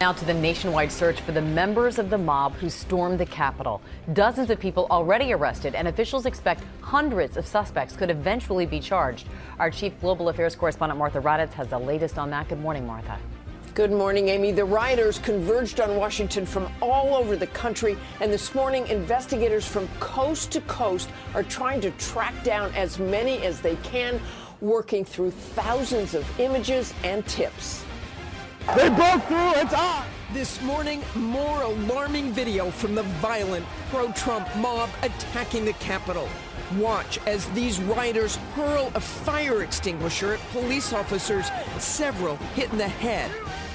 Now to the nationwide search for the members of the mob who stormed the Capitol. Dozens of people already arrested, and officials expect hundreds of suspects could eventually be charged. Our chief global affairs correspondent Martha Raddatz has the latest on that. Good morning, Martha. Good morning, Amy. The rioters converged on Washington from all over the country, and this morning, investigators from coast to coast are trying to track down as many as they can, working through thousands of images and tips. They broke through. It's on. This morning, more alarming video from the violent pro Trump mob attacking the Capitol. Watch as these rioters hurl a fire extinguisher at police officers, several hit in the head.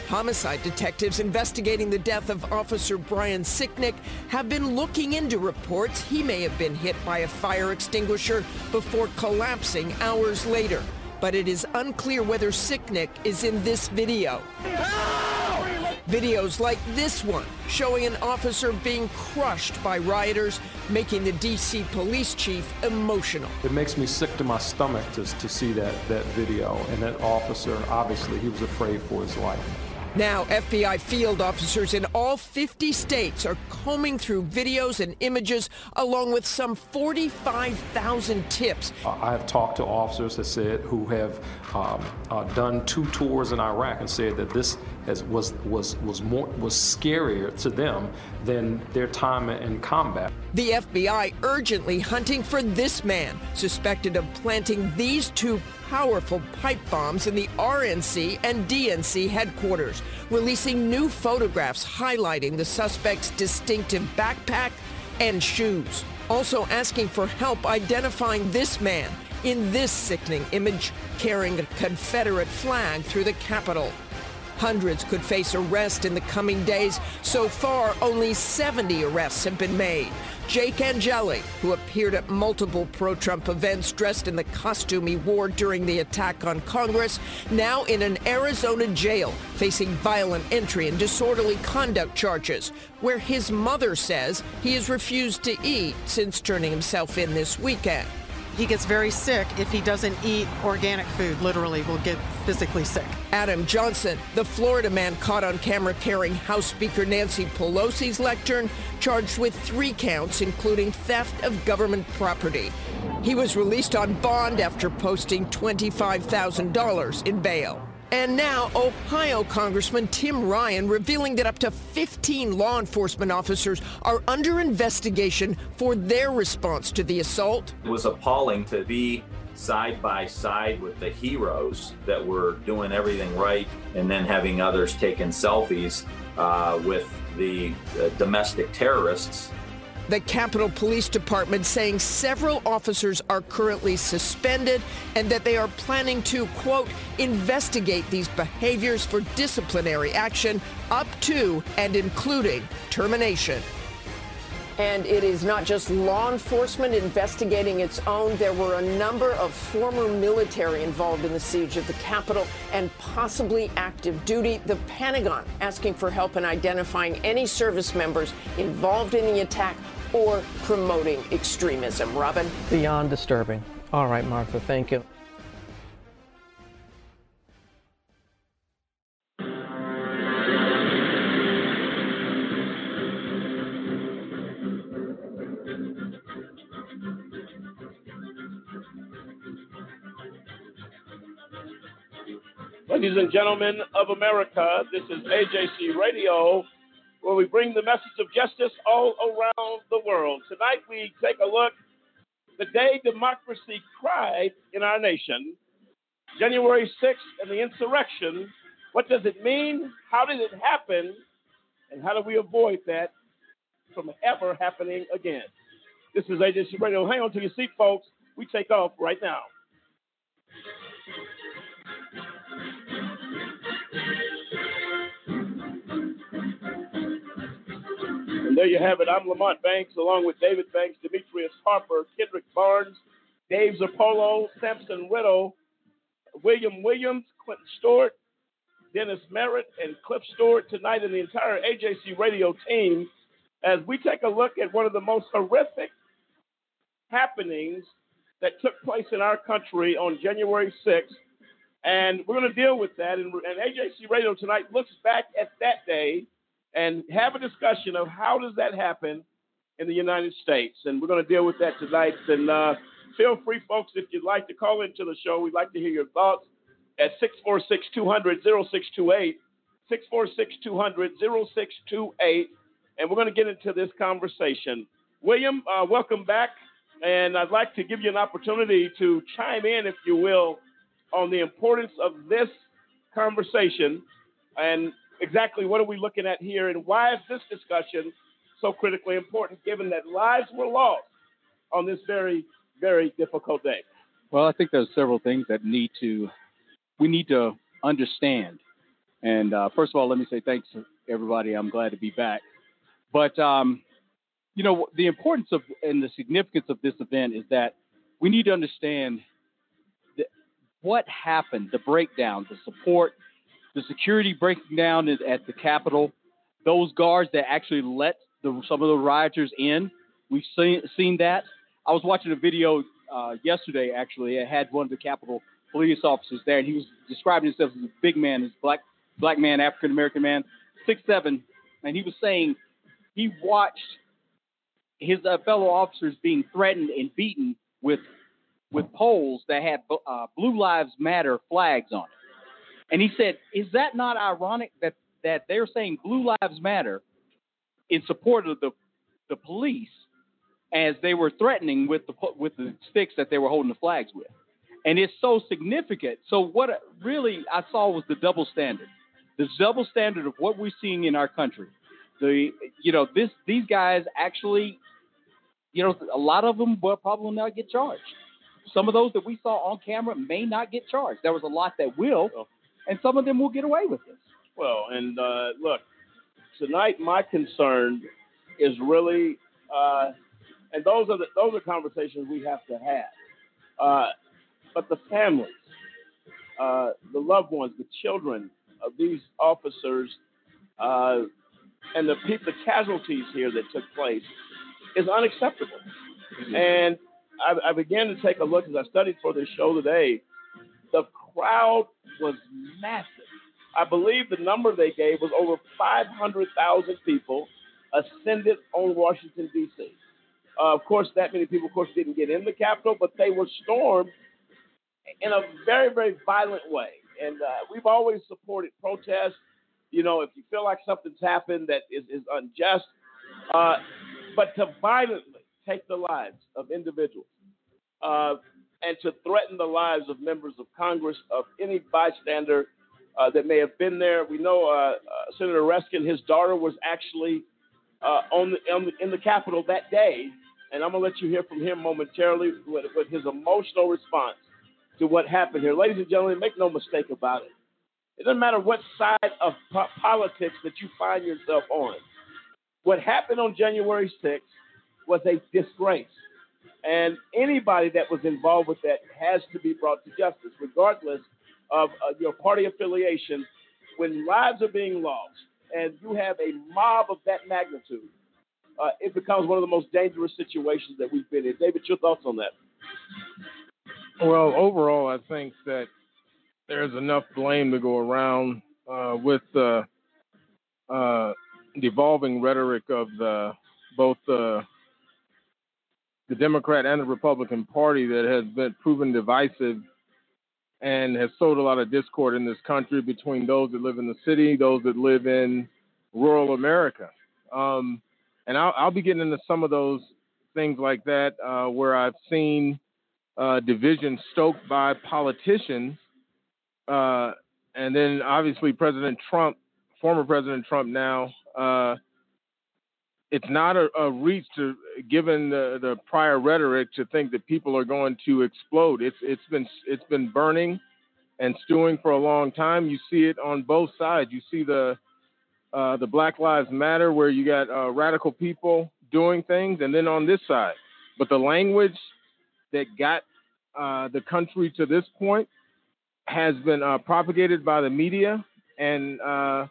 Homicide detectives investigating the death of Officer Brian Sicknick have been looking into reports he may have been hit by a fire extinguisher before collapsing hours later but it is unclear whether Sicknick is in this video. Videos like this one showing an officer being crushed by rioters, making the D.C. police chief emotional. It makes me sick to my stomach to, to see that, that video. And that officer, obviously, he was afraid for his life. Now, FBI field officers in all 50 states are combing through videos and images along with some 45,000 tips. I have talked to officers that said who have um, uh, done two tours in Iraq and said that this has, was was was more was scarier to them than their time in combat. The FBI urgently hunting for this man suspected of planting these two powerful pipe bombs in the RNC and DNC headquarters, releasing new photographs highlighting the suspect's distinctive backpack and shoes. Also asking for help identifying this man in this sickening image carrying a Confederate flag through the Capitol. Hundreds could face arrest in the coming days. So far, only 70 arrests have been made. Jake Angeli, who appeared at multiple pro Trump events dressed in the costume he wore during the attack on Congress, now in an Arizona jail facing violent entry and disorderly conduct charges, where his mother says he has refused to eat since turning himself in this weekend he gets very sick if he doesn't eat organic food, literally, will get physically sick. Adam Johnson, the Florida man caught on camera carrying House Speaker Nancy Pelosi's lectern, charged with three counts, including theft of government property. He was released on bond after posting $25,000 in bail. And now, Ohio Congressman Tim Ryan revealing that up to 15 law enforcement officers are under investigation for their response to the assault. It was appalling to be side by side with the heroes that were doing everything right and then having others taking selfies uh, with the uh, domestic terrorists the Capitol Police Department saying several officers are currently suspended and that they are planning to, quote, investigate these behaviors for disciplinary action up to and including termination. And it is not just law enforcement investigating its own. There were a number of former military involved in the siege of the Capitol and possibly active duty. The Pentagon asking for help in identifying any service members involved in the attack or promoting extremism. Robin? Beyond disturbing. All right, Martha, thank you. Ladies and gentlemen of America, this is AJC Radio where we bring the message of justice all around the world. Tonight we take a look the day democracy cried in our nation, January 6th and the insurrection. What does it mean? How did it happen? And how do we avoid that from ever happening again? This is AJC Radio. Hang on to your seat, folks. We take off right now. And there you have it. I'm Lamont Banks, along with David Banks, Demetrius Harper, Kendrick Barnes, Dave Zappolo, Sampson Widow, William Williams, Clinton Stewart, Dennis Merritt, and Cliff Stewart tonight, and the entire AJC radio team as we take a look at one of the most horrific happenings that took place in our country on January 6th And we're going to deal with that. And, and AJC Radio tonight looks back at that day and have a discussion of how does that happen in the United States. And we're going to deal with that tonight. And uh, feel free, folks, if you'd like to call into the show, we'd like to hear your thoughts at 646 200 0628. 646 200 0628. And we're going to get into this conversation. William, uh, welcome back. And I'd like to give you an opportunity to chime in, if you will, on the importance of this conversation and exactly what are we looking at here and why is this discussion so critically important given that lives were lost on this very, very difficult day? Well, I think there's several things that need to we need to understand. And uh, first of all, let me say thanks to everybody. I'm glad to be back. But um, you know, the importance of and the significance of this event is that we need to understand what happened, the breakdown, the support, the security breaking down at the Capitol, those guards that actually let the, some of the rioters in. We've seen, seen that. I was watching a video uh, yesterday, actually. It had one of the Capitol police officers there, and he was describing himself as a big man, as black black man, African American man, six seven, and he was saying he watched his uh, fellow officers being threatened and beaten with with poles that had uh, Blue Lives Matter flags on it. And he said, "Is that not ironic that that they're saying Blue Lives Matter in support of the the police as they were threatening with the with the sticks that they were holding the flags with?" And it's so significant. So what really I saw was the double standard, the double standard of what we're seeing in our country. The you know this these guys actually you know, a lot of them will probably not get charged. Some of those that we saw on camera may not get charged. There was a lot that will, oh. And some of them will get away with this. Well, and uh, look, tonight my concern is really, uh, and those are the, those are conversations we have to have. Uh, but the families, uh, the loved ones, the children of these officers, uh, and the people, the casualties here that took place is unacceptable. Mm-hmm. And I, I, began to take a look as I studied for this show today. The crowd was massive. I believe the number they gave was over 500,000 people ascended on Washington, D.C. Uh, of course, that many people, of course, didn't get in the Capitol, but they were stormed in a very, very violent way. And uh, we've always supported protests. You know, if you feel like something's happened that is, is unjust, uh, but to violently take the lives of individuals uh, and to threaten the lives of members of Congress, of any bystander uh, that may have been there. We know uh, uh Senator Raskin, his daughter was actually uh, on, the, on the, in the Capitol that day, and I'm going to let you hear from him momentarily with, with his emotional response to what happened here. Ladies and gentlemen, make no mistake about it. It doesn't matter what side of po- politics that you find yourself on. What happened on January 6th was a disgrace. And anybody that was involved with that has to be brought to justice, regardless of uh, your party affiliation. When lives are being lost and you have a mob of that magnitude, uh, it becomes one of the most dangerous situations that we've been in. David, your thoughts on that? Well, overall, I think that there's enough blame to go around uh, with uh, uh devolving rhetoric of the both the the Democrat and the Republican Party that has been proven divisive and has sowed a lot of discord in this country between those that live in the city, those that live in rural America. Um, and I'll, I'll, be getting into some of those things like that uh, where I've seen uh, division stoked by politicians. Uh, and then obviously President Trump, former President Trump now, uh, it's not a, a, reach to, given the, the prior rhetoric, to think that people are going to explode. It's it's been it's been burning and stewing for a long time. You see it on both sides. You see the uh, the Black Lives Matter, where you got uh, radical people doing things, and then on this side. But the language that got uh, the country to this point has been uh, propagated by the media and uh,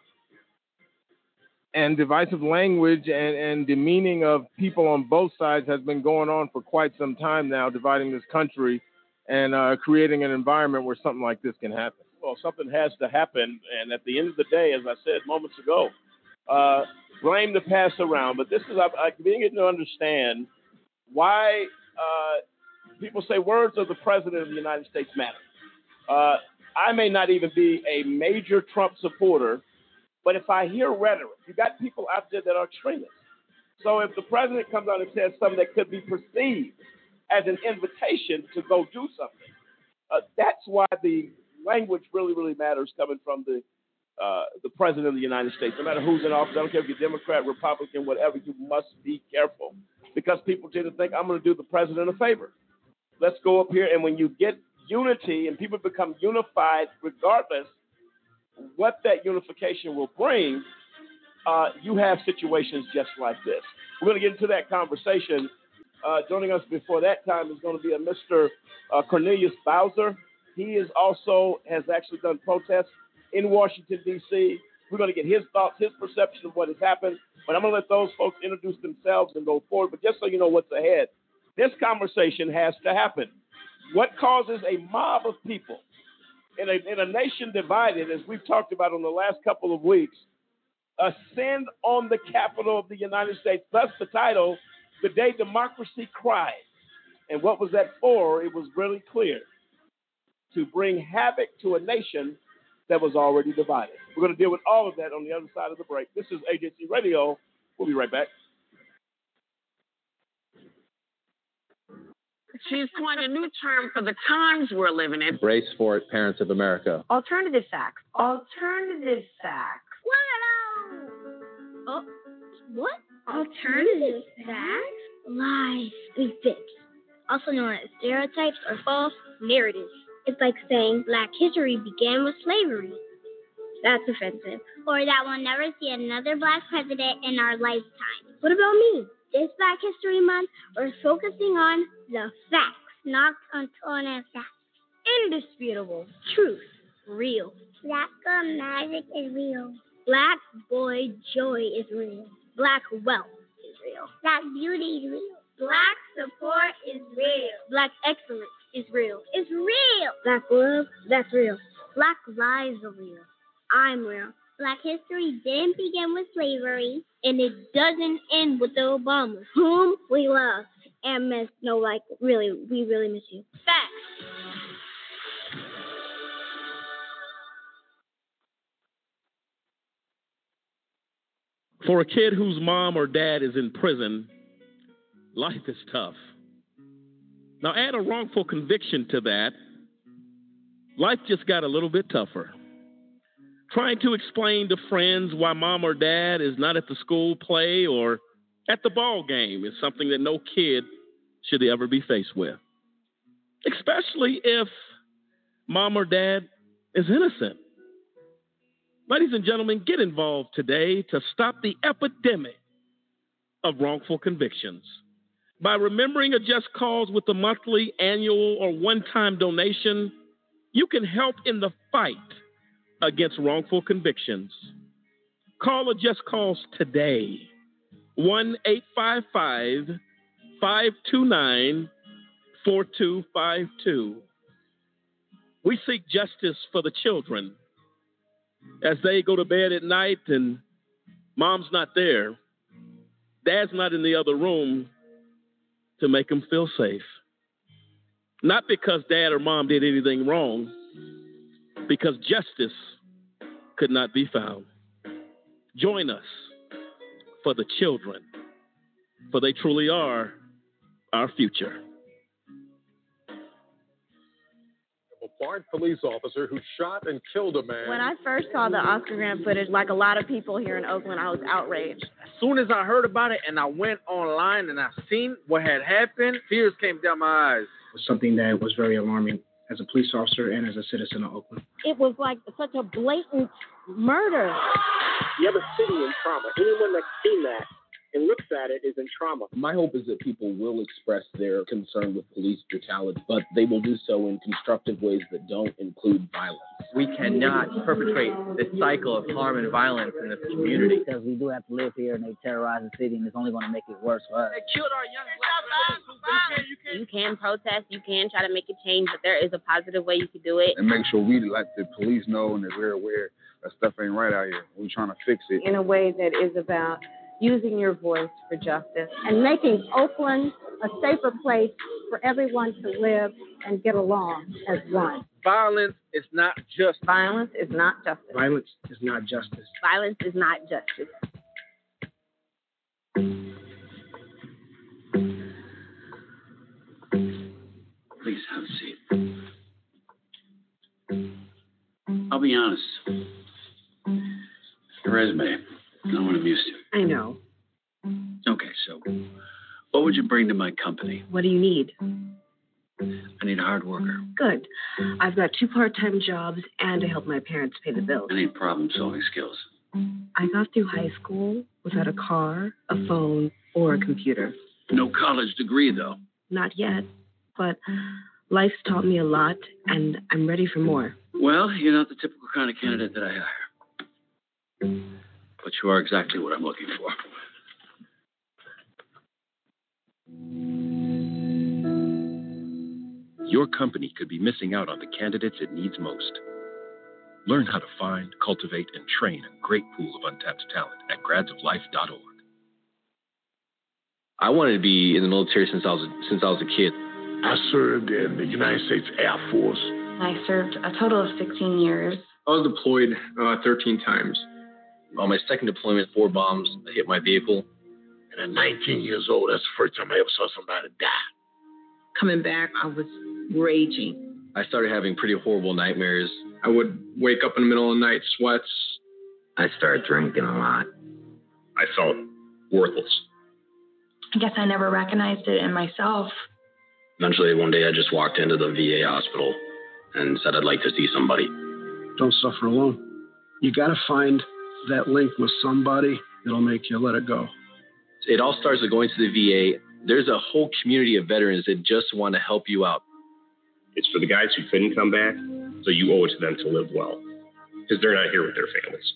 and divisive language and, and demeaning of people on both sides has been going on for quite some time now, dividing this country and uh, creating an environment where something like this can happen. Well, something has to happen, and at the end of the day, as I said moments ago, uh, blame the pass around. But this is I, I beginning to understand why uh, people say words of the president of the United States matter. Uh, I may not even be a major Trump supporter, but if I hear rhetoric, you got people out there that are extremists. So if the president comes out and says something that could be perceived as an invitation to go do something, uh, that's why the language really, really matters coming from the uh, the president of the United States. No matter who's in office, I don't care if you're Democrat, Republican, whatever, you must be careful because people tend to think I'm going to do the president a favor. Let's go up here, and when you get unity and people become unified, regardless what that unification will bring, uh, you have situations just like this. We're going to get into that conversation. Uh, joining us before that time is going to be a Mr. Uh, Cornelius Bowser. He is also has actually done protests in Washington D.C. We're going to get his thoughts, his perception of what has happened. But I'm going to let those folks introduce themselves and go forward. But just so you know what's ahead, this conversation has to happen. What causes a mob of people in a, in a nation divided, as we've talked about on the last couple of weeks, ascend on the capital of the United States? Thus, the title, The Day Democracy Cried. And what was that for? It was really clear to bring havoc to a nation that was already divided. We're going to deal with all of that on the other side of the break. This is AJC Radio. We'll be right back. She's coined a new term for the times we're living in. Brace for it, parents of America. Alternative facts. Alternative facts. Oh, what? Alternative facts? Lies and fibs. Also known as stereotypes or false narratives. It's like saying Black history began with slavery. That's offensive. Or that we'll never see another Black president in our lifetime. What about me? This Black History Month, we're focusing on the facts, not alternative facts. Indisputable. Truth. Real. Black girl magic is real. Black boy joy is real. Black wealth is real. Black beauty is real. Black support is real. Black excellence is real. It's real. Black love, that's real. Black lives are real. I'm real. Black history didn't begin with slavery, and it doesn't end with the Obamas, whom we love and miss. No, like, really, we really miss you. Facts. For a kid whose mom or dad is in prison, life is tough. Now, add a wrongful conviction to that, life just got a little bit tougher. Trying to explain to friends why mom or dad is not at the school play or at the ball game is something that no kid should they ever be faced with, especially if mom or dad is innocent. Ladies and gentlemen, get involved today to stop the epidemic of wrongful convictions. By remembering a just cause with a monthly, annual, or one time donation, you can help in the fight against wrongful convictions. Call a just cause today 1 855 529 4252. We seek justice for the children as they go to bed at night and mom's not there, dad's not in the other room to make them feel safe. Not because dad or mom did anything wrong, because justice could not be found. Join us for the children, for they truly are our future. A BART police officer who shot and killed a man. When I first saw the Oscar Grant footage, like a lot of people here in Oakland, I was outraged. As soon as I heard about it and I went online and I seen what had happened, tears came down my eyes. It was something that was very alarming as a police officer and as a citizen of Oakland. It was like such a blatant murder. You have a city in trauma. Anyone that's seen that and looks at it is in trauma. My hope is that people will express their concern with police brutality, but they will do so in constructive ways that don't include violence. We cannot perpetrate this cycle of harm and violence in this community. Because we do have to live here and they terrorize the city and it's only going to make it worse for us. They killed our young black. You can protest, you can try to make a change, but there is a positive way you can do it. And make sure we let the police know and that we're aware that stuff ain't right out here. We're trying to fix it. In a way that is about using your voice for justice. And making Oakland a safer place for everyone to live and get along as one. Violence is not just violence is not justice. Violence is not justice. Violence is not justice. Please have a seat. I'll be honest. Your resume, no one amused you. I know. Okay, so what would you bring to my company? What do you need? I need a hard worker. Good. I've got two part time jobs and I help my parents pay the bills. I need problem solving skills. I got through high school without a car, a phone, or a computer. No college degree, though. Not yet, but life's taught me a lot and I'm ready for more. Well, you're not the typical kind of candidate that I hire. But you are exactly what I'm looking for. Your company could be missing out on the candidates it needs most. Learn how to find, cultivate, and train a great pool of untapped talent at gradsoflife.org. I wanted to be in the military since I was since I was a kid. I served in the United States Air Force. I served a total of 16 years. I was deployed uh, 13 times. On my second deployment, four bombs hit my vehicle. And at 19 years old, that's the first time I ever saw somebody die. Coming back, I was raging. I started having pretty horrible nightmares. I would wake up in the middle of the night, sweats. I started drinking a lot. I felt worthless. I guess I never recognized it in myself. Eventually, one day, I just walked into the VA hospital and said I'd like to see somebody. Don't suffer alone. You got to find that link with somebody it'll make you let it go. It all starts with going to the VA. There's a whole community of veterans that just want to help you out. It's for the guys who couldn't come back, so you owe it to them to live well because they're not here with their families.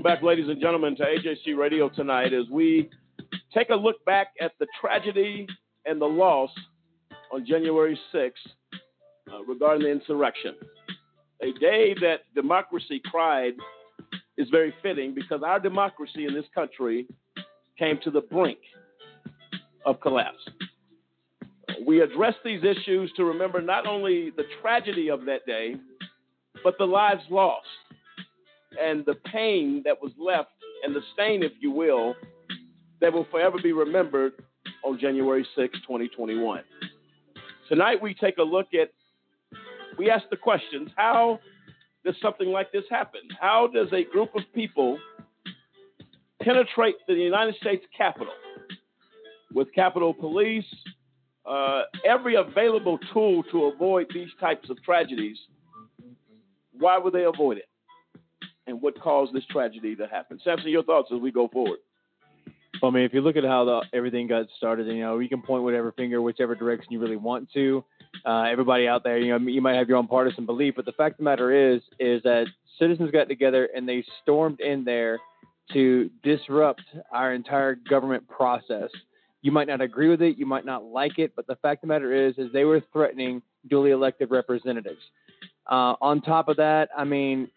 Welcome back, ladies and gentlemen, to AJC Radio tonight as we take a look back at the tragedy and the loss on January 6th uh, regarding the insurrection. A day that democracy cried is very fitting because our democracy in this country came to the brink of collapse. We address these issues to remember not only the tragedy of that day, but the lives lost and the pain that was left and the stain, if you will, that will forever be remembered on January 6, 2021. Tonight, we take a look at, we ask the questions how does something like this happen? How does a group of people penetrate the United States Capitol with Capitol Police, uh, every available tool to avoid these types of tragedies? Why would they avoid it? And what caused this tragedy to happen. Samson, your thoughts as we go forward. I mean, if you look at how the, everything got started, you know, you can point whatever finger, whichever direction you really want to. Uh, everybody out there, you know, you might have your own partisan belief, but the fact of the matter is, is that citizens got together and they stormed in there to disrupt our entire government process. You might not agree with it, you might not like it, but the fact of the matter is, is they were threatening duly elected representatives. Uh, on top of that, I mean,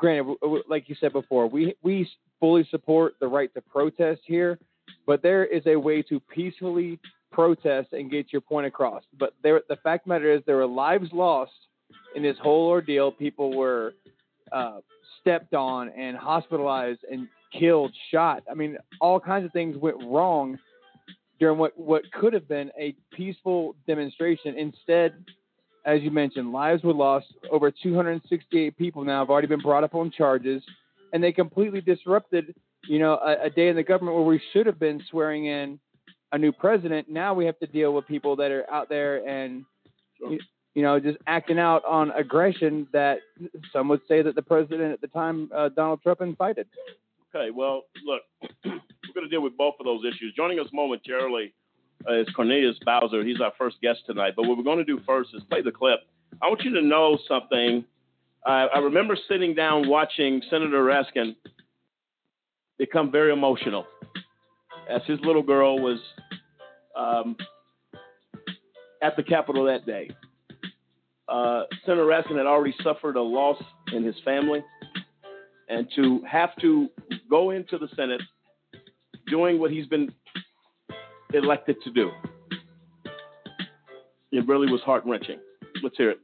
granted, like you said before, we we fully support the right to protest here, but there is a way to peacefully protest and get your point across. But there, the fact of the matter is, there were lives lost in this whole ordeal. People were uh, stepped on and hospitalized and killed, shot. I mean, all kinds of things went wrong during what, what could have been a peaceful demonstration. Instead, as you mentioned, lives were lost. Over 268 people now have already been brought up on charges, and they completely disrupted, you know, a, a day in the government where we should have been swearing in a new president. Now we have to deal with people that are out there and, you, you know, just acting out on aggression that some would say that the president at the time, uh, Donald Trump, incited. Okay, well, look, we're going to deal with both of those issues. Joining us momentarily is Cornelius Bowser. He's our first guest tonight. But what we're going to do first is play the clip. I want you to know something. I, I remember sitting down watching Senator Raskin become very emotional as his little girl was um, at the Capitol that day. Uh, Senator Raskin had already suffered a loss in his family, and to have to go into the Senate doing what he's been elected to do, it really was heart wrenching. Let's hear it.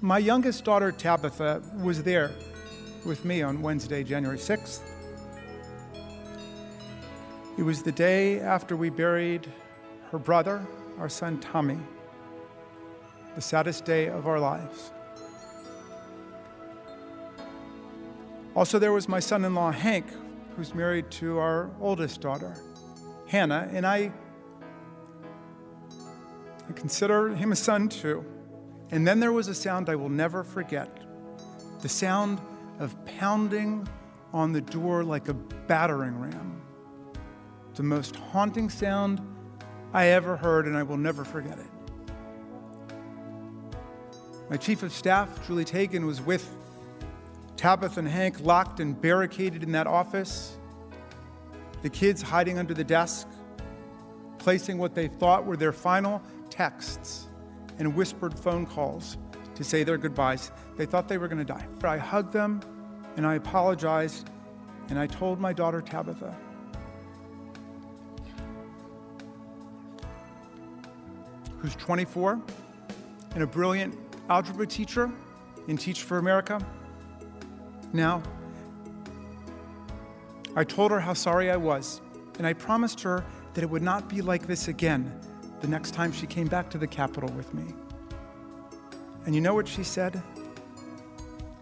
My youngest daughter, Tabitha, was there with me on Wednesday, January 6th. It was the day after we buried her brother, our son Tommy, the saddest day of our lives. Also, there was my son in law, Hank, who's married to our oldest daughter, Hannah, and I, I consider him a son too. And then there was a sound I will never forget the sound of pounding on the door like a battering ram. The most haunting sound I ever heard, and I will never forget it. My chief of staff, Julie Tagen, was with Tabitha and Hank locked and barricaded in that office. The kids hiding under the desk, placing what they thought were their final texts and whispered phone calls to say their goodbyes. They thought they were going to die. I hugged them and I apologized and I told my daughter Tabitha, who's 24 and a brilliant algebra teacher in Teach for America. Now, I told her how sorry I was, and I promised her that it would not be like this again the next time she came back to the Capitol with me. And you know what she said?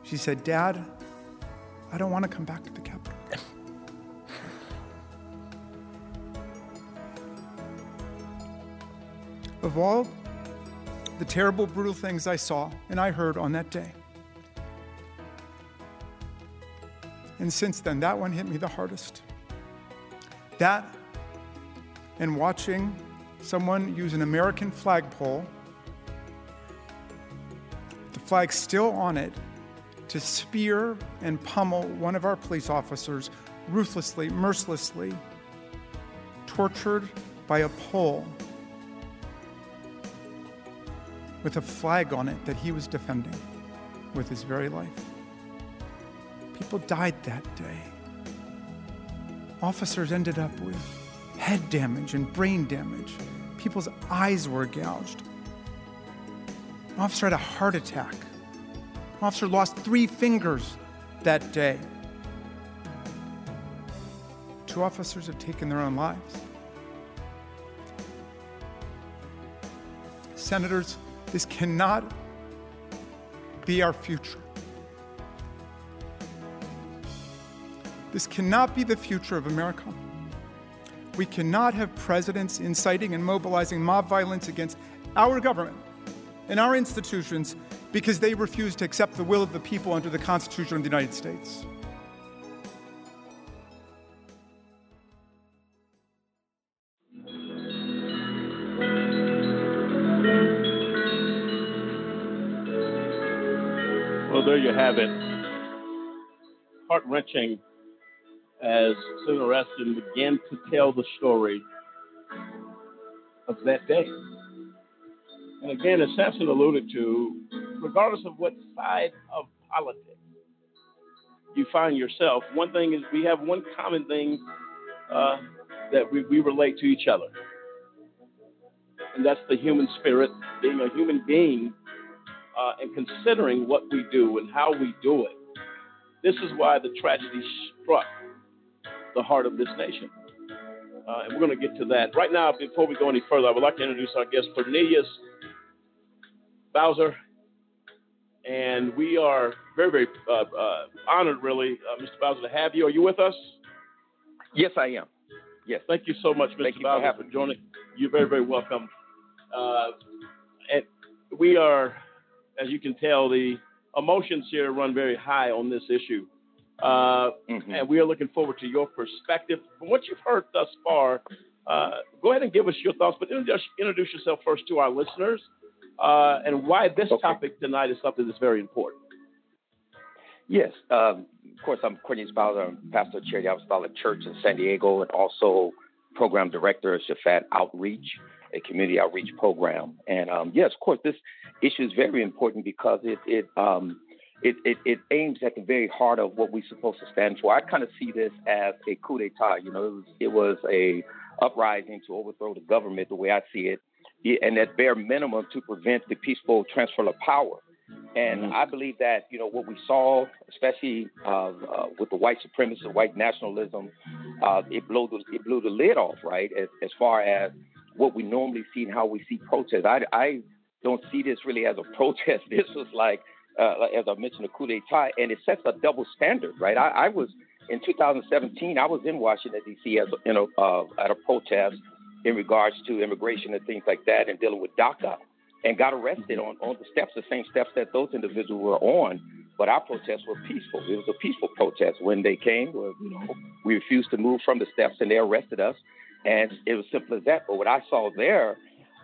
She said, Dad, I don't want to come back to the Capitol. of all the terrible, brutal things I saw and I heard on that day, and since then, that one hit me the hardest. That and watching someone use an American flagpole, the flag still on it, to spear and pummel one of our police officers ruthlessly, mercilessly, tortured by a pole with a flag on it that he was defending with his very life. People died that day. Officers ended up with head damage and brain damage. People's eyes were gouged. An officer had a heart attack. An officer lost three fingers that day. Two officers have taken their own lives. Senators, this cannot be our future. This cannot be the future of America. We cannot have presidents inciting and mobilizing mob violence against our government and our institutions because they refuse to accept the will of the people under the Constitution of the United States. Well, there you have it. Heart wrenching as Senator Raskin began to tell the story of that day. And again, as Sampson alluded to, regardless of what side of politics you find yourself, one thing is we have one common thing uh, that we, we relate to each other. And that's the human spirit, being a human being uh, and considering what we do and how we do it. This is why the tragedy struck the heart of this nation. Uh, and we're going to get to that. Right now, before we go any further, I would like to introduce our guest, Cornelius Bowser. And we are very, very uh, uh, honored, really, uh, Mr. Bowser, to have you. Are you with us? Yes, I am. Yes. Thank you so much, Mr. Thank you Bowser, for for joining. You're very, very welcome. Uh, and we are, as you can tell, the emotions here run very high on this issue. Uh, Mm-hmm. And we are looking forward to your perspective. From what you've heard thus far, uh, go ahead and give us your thoughts, but introduce, introduce yourself first to our listeners uh, and why this topic tonight is something that's very important. Yes. Um, of course, I'm Cornelius Bowser. I'm pastor Chair of Charity Apostolic Church in San Diego and also program director of Shaphat Outreach, a community outreach program. And um, yes, of course, this issue is very important because it it, um, it it it aims at the very heart of what we're supposed to stand for. I kind of see this as a coup d'état. You know, it was, it was a uprising to overthrow the government, the way I see it, and at bare minimum to prevent the peaceful transfer of power. And I believe that you know what we saw, especially uh, uh, with the white supremacy, white nationalism, uh, it blew the it blew the lid off, right? As, as far as what we normally see and how we see protests. I, I don't see this really as a protest. This was like, uh, as I mentioned, a coup d'état, and it sets a double standard, right? I, I was in 2017. I was in Washington D.C. as you know uh, at a protest in regards to immigration and things like that, and dealing with DACA and got arrested on, on the steps, the same steps that those individuals were on. But our protests were peaceful. It was a peaceful protest. When they came, well, you know, we refused to move from the steps and they arrested us. And it was simple as that. But what I saw there,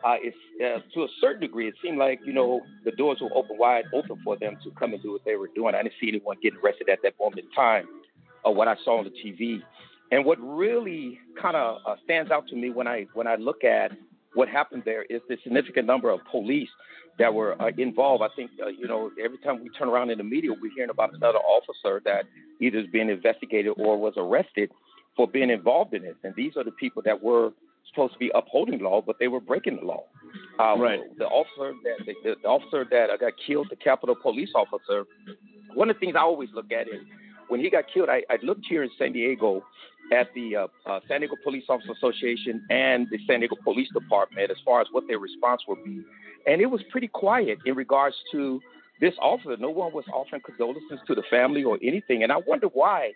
uh, is uh, to a certain degree, it seemed like, you know, the doors were open wide open for them to come and do what they were doing. I didn't see anyone getting arrested at that moment in time of what I saw on the TV. And what really kind of uh, stands out to me when I when I look at what happened there is the significant number of police that were uh, involved. I think, uh, you know, every time we turn around in the media, we're hearing about another officer that either is being investigated or was arrested for being involved in this. And these are the people that were supposed to be upholding law, but they were breaking the law. Uh, Right. The officer that the, the officer that uh, got killed, the Capitol Police officer. One of the things I always look at is when he got killed. I, I looked here in San Diego at the uh, uh, San Diego Police Officer Association and the San Diego Police Department as far as what their response would be, and it was pretty quiet in regards to this officer. No one was offering condolences to the family or anything, and I wonder why.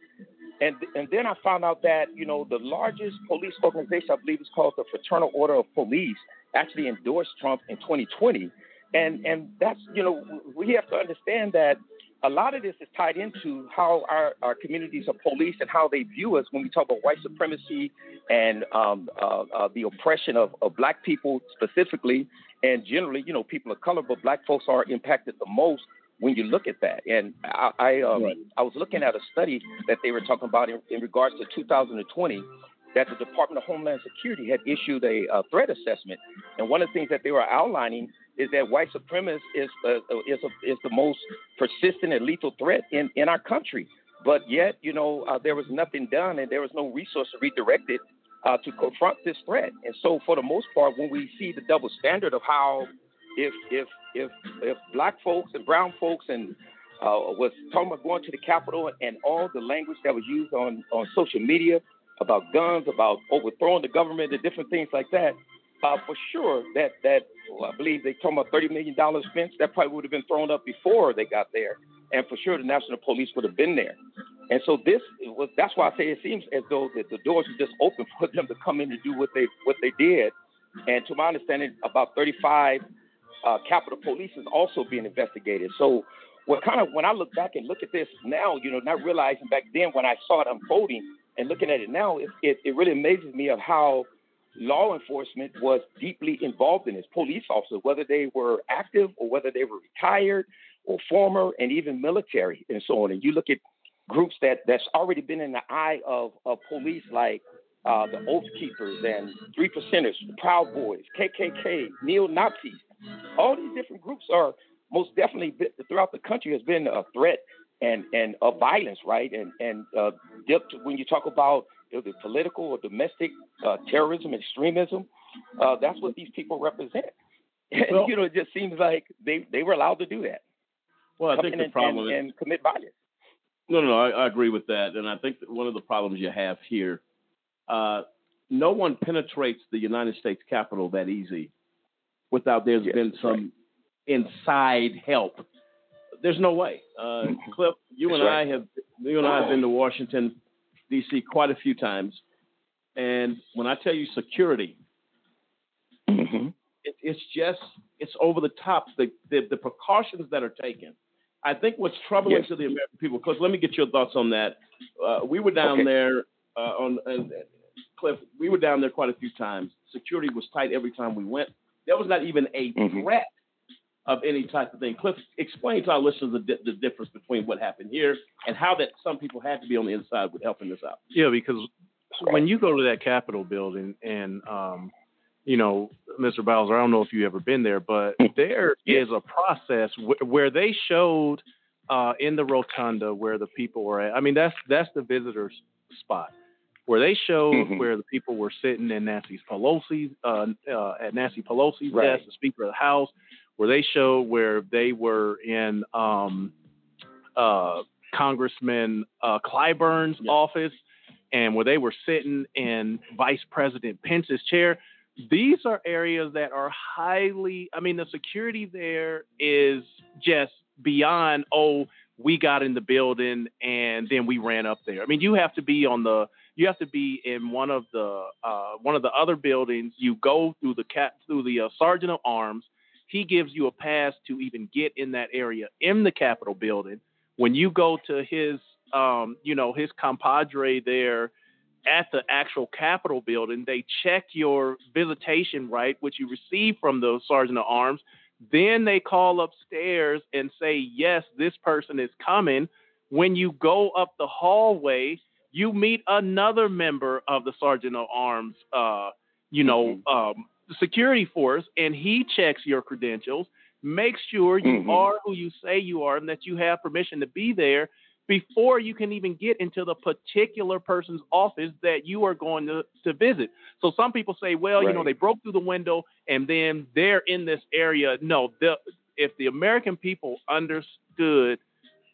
And and then I found out that you know the largest police organization, I believe it's called the Fraternal Order of Police, actually endorsed Trump in 2020, and and that's you know we have to understand that a lot of this is tied into how our, our communities are policed and how they view us when we talk about white supremacy and um, uh, uh, the oppression of, of black people specifically, and generally, you know, people of color, but black folks are impacted the most when you look at that. And I, I, um, I was looking at a study that they were talking about in, in regards to 2020 that the Department of Homeland Security had issued a, uh threat assessment, and one of the things that they were outlining is that white supremacy is uh, is a, is the most persistent and lethal threat in, in our country. But yet, you know, uh, there was nothing done, and there was no resource redirected uh, to confront this threat. And so, for the most part, when we see the double standard of how if if if if black folks and brown folks and uh, was talking about going to the Capitol and all the language that was used on, on social media about guns, about overthrowing the government, and different things like that. Uh, for sure, that that well, I believe they talking about thirty million dollars fence that probably would have been thrown up before they got there, and for sure the National Police would have been there. And so this was that's why I say it seems as though that the doors were just open for them to come in and do what they what they did. And to my understanding, about 35 uh, Capitol Police is also being investigated. So what kind of when I look back and look at this now, you know, not realizing back then when I saw it unfolding and looking at it now, it, it, it really amazes me of how law enforcement was deeply involved in this. Police officers, whether they were active or whether they were retired or former, and even military and so on. And you look at groups that that's already been in the eye of, of police, like uh, the Oath Keepers and Three Percenters, the Proud Boys, KKK, neo Nazis. All these different groups are most definitely throughout the country has been a threat and and of violence, right? And and uh, when you talk about the political or domestic uh, terrorism, extremism, uh, that's what these people represent. And Well- you know, it just seems like they they were allowed to do that. Well, I Come think the and, problem and, is- and commit violence. No, no, no. I, I agree with that, and I think that one of the problems you have here, uh, no one penetrates the United States Capitol that easy without there's been some inside help. There's no way. Uh, Cliff, you That's and right. I have you and I have been to Washington D.C. quite a few times, and when I tell you security, it, it's just it's over the top. The, the the precautions that are taken. I think what's troubling Yes. to the American people. Cliff, let me get your thoughts on that. Uh, we were down Okay. there uh, on and, Cliff. We were down there quite a few times. Security was tight every time we went. There was not even a Mm-hmm. threat of any type of thing. Cliff, explain to our listeners the, the difference between what happened here and how that some people had to be on the inside with helping this out. Yeah, because when you go to that Capitol building and um, you know, Mr. Bowser, I don't know if you've ever been there, but there is a process wh- where they showed uh, in the rotunda where the people were at. I mean, that's that's the visitors spot where they showed Mhm. where the people were sitting in Nancy Pelosi's uh, uh, at Nancy Pelosi's Right. desk, the Speaker of the House, where they showed where they were in um, uh, Congressman uh, Clyburn's office and where they were sitting in Vice President Pence's chair. These are areas that are highly, I mean, the security there is just beyond, oh, we got in the building and then we ran up there. I mean, you have to be on the, you have to be in one of the, uh, one of the other buildings. You go through the through the uh, Sergeant of Arms. He gives you a pass to even get in that area in the Capitol building. When you go to his, um, you know, his compadre there at the actual Capitol building, they check your visitation right, which you receive from the Sergeant of Arms. Then they call upstairs and say, yes, this person is coming. When you go up the hallway, you meet another member of the Sergeant of Arms, uh, you know, um, security force, and he checks your credentials, makes sure you Mhm. are who you say you are, and that you have permission to be there before you can even get into the particular person's office that you are going to, to visit. So some people say, well, you know, they broke through the window and then they're in this area. No, the, if the American people understood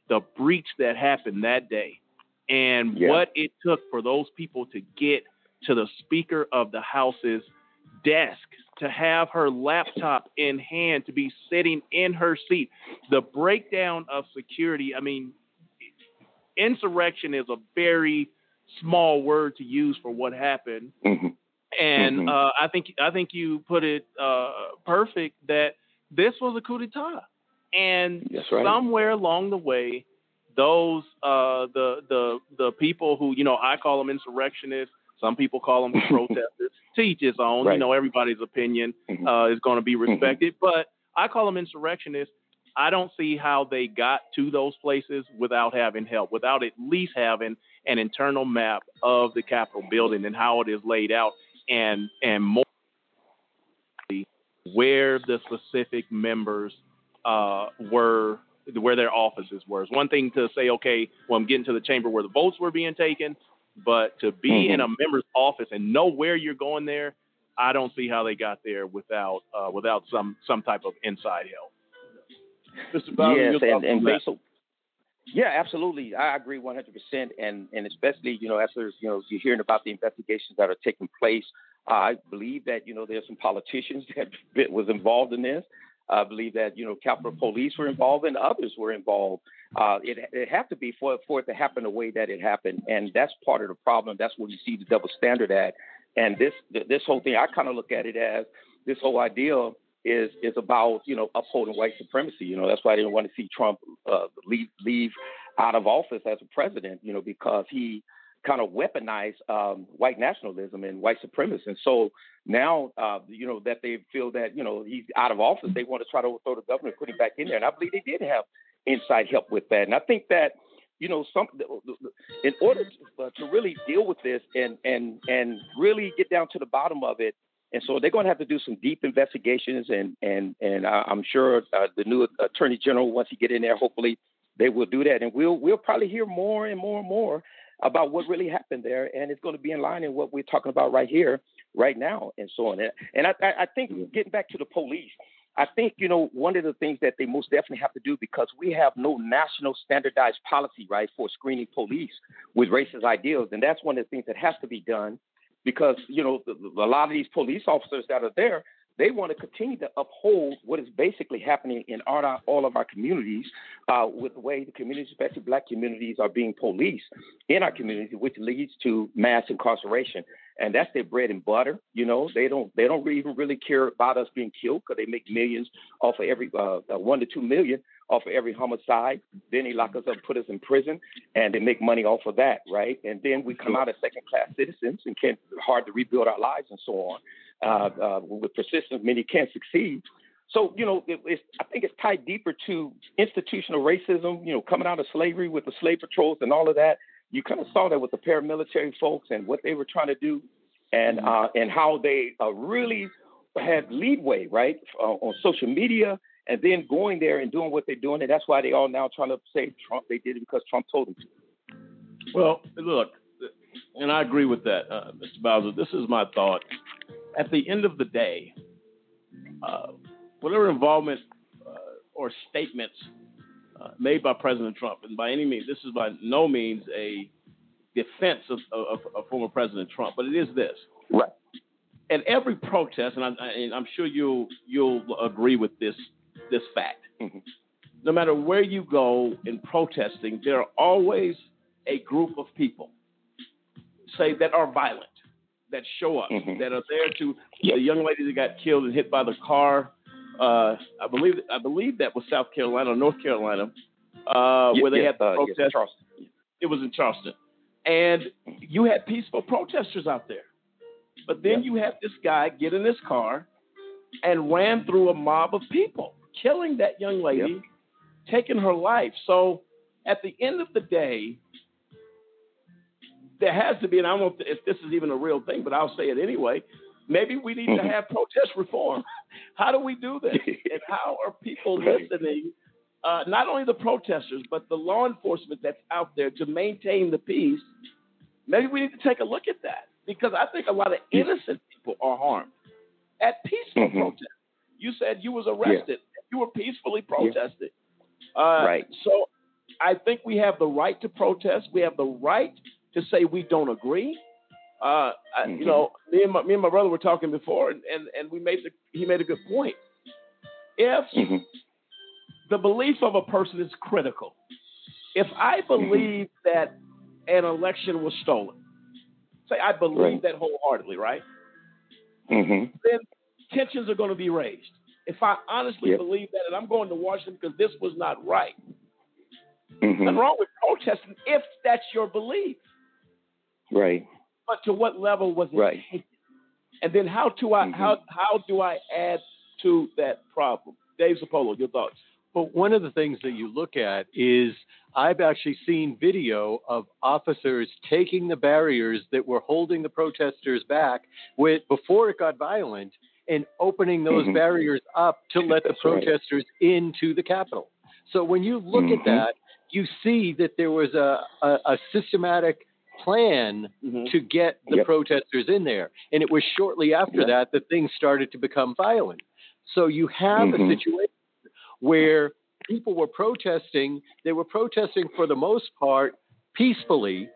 the breach that happened that day and Yeah. what it took for those people to get to the Speaker of the House's desk, to have her laptop in hand, to be sitting in her seat, the breakdown of security. I mean, insurrection is a very small word to use for what happened. And Mhm. uh, I think I think you put it uh, perfect that this was a coup d'état, and right. somewhere along the way, those uh, the the the people who you know I call them insurrectionists, some people call them protesters. To each his own. You know, everybody's opinion Mhm. uh, is going to be respected, but I call them insurrectionists. I don't see how they got to those places without having help, without at least having an internal map of the Capitol building and how it is laid out, and and more where the specific members uh, were, where their offices were. It's one thing to say, okay, well, I'm getting to the chamber where the votes were being taken, but to be Mhm. in a member's office and know where you're going there, I don't see how they got there without uh, without some some type of inside help. Mr. Yes, and, and on that? based on- yeah, absolutely. I agree 100%. And, and especially, you know, as there's, you know, you're hearing about the investigations that are taking place, I believe that, you know, there's some politicians that that was involved in this. I believe that, you know, Capitol Police were involved and others were involved. Uh, it, it had to be for, for it to happen the way that it happened. And that's part of the problem. That's where you see the double standard at. And this, this whole thing, I kind of look at it as this whole idea is is about you know upholding white supremacy. You know that's why I didn't want to see Trump uh, leave leave out of office as a president. You know because he kind of weaponize um, white nationalism and white supremacy. And so now uh, you know that they feel that you know he's out of office, they want to try to overthrow the government, put him back in there. And I believe they did have inside help with that. And I think that you know some in order to, uh, to really deal with this and and and really get down to the bottom of it and so they're going to have to do some deep investigations, and and and I'm sure uh, the new attorney general, once he get in there, hopefully they will do that, and we'll we'll probably hear more and more and more about what really happened there, and it's going to be in line in what we're talking about right here, right now, and so on. And I I, I think getting back to the police, I think, you know, one of the things that they most definitely have to do because we have no national standardized policy, right, for screening police with racist ideals. And that's one of the things that has to be done because, you know, a lot of these police officers that are there, they want to continue to uphold what is basically happening in our, all of our communities uh, with the way the communities, especially black communities, are being policed in our community, which leads to mass incarceration. And that's their bread and butter. You know, they don't they don't even really care about us being killed because they make millions off of every uh, uh, one to two million off of every homicide. Then they lock us up, put us in prison, and they make money off of that, right? And then we come out as second class citizens and can't hard to rebuild our lives and so on uh, uh, with persistence, many can't succeed. So, you know, it, it's, I think it's tied deeper to institutional racism, you know, coming out of slavery with the slave patrols and all of that. You kind of saw that with the paramilitary folks and what they were trying to do and, uh, and how they uh, really had leadway, right, uh, on social media and then going there and doing what they're doing. And that's why they all now trying to say Trump, they did it because Trump told them to. Well, look, and I agree with that, uh, Mr. Bowser. This is my thought at the end of the day, uh, whatever involvement uh, or statements uh, made by President Trump, and by any means, this is by no means a defense of, of, of former President Trump, but it is this. Right. At every protest, and, I, am sure you'll you'll agree with this this fact. Mm-hmm. No matter where you go in protesting, there are always a group of people, say, that are violent that show up mm-hmm. that are there to the young lady that got killed and hit by the car. Uh, I believe I believe that was South Carolina, North Carolina, uh, yeah, where they yeah, had the uh, protest. yes. It was in Charleston, and you had peaceful protesters out there. But then you had this guy get in his car and ran through a mob of people, killing that young lady, taking her life. So at the end of the day, there has to be, and I don't know if this is even a real thing, but I'll say it anyway. Maybe we need to Mm-hmm. have protest reform. How do we do this? and how are people listening? Uh, not only the protesters, but the law enforcement that's out there to maintain the peace. Maybe we need to take a look at that because I think a lot of innocent people are harmed at peaceful Mhm. protest. You said you was arrested. You were peacefully protested. Uh, Right. So I think we have the right to protest. We have the right to say we don't agree. Uh, I, Mm-hmm. You know, me and my, me and my brother were talking before, and, and, and we made the, he made a good point. If Mm-hmm. the belief of a person is critical, if I Mm-hmm. believe that an election was stolen, say I believe Right. that wholeheartedly, right? Mm-hmm. Then tensions are going to be raised. If I honestly Yep. believe that, and I'm going to Washington because this was not right, Mm-hmm. nothing wrong with protesting if that's your belief. Right. But to what level was it Right. taken? And then how do I how how do I add to that problem? Dave Zapolo, your thoughts? But one of the things that you look at is I've actually seen video of officers taking the barriers that were holding the protesters back with before it got violent and opening those Mhm. barriers up to let the That's right. protesters into the Capitol. So when you look Mhm. at that, you see that there was a, a, a systematic plan to get the Yep. protesters in there. And it was shortly after Yeah. that that things started to become violent. So you have Mhm. a situation where people were protesting. They were protesting for the most part peacefully,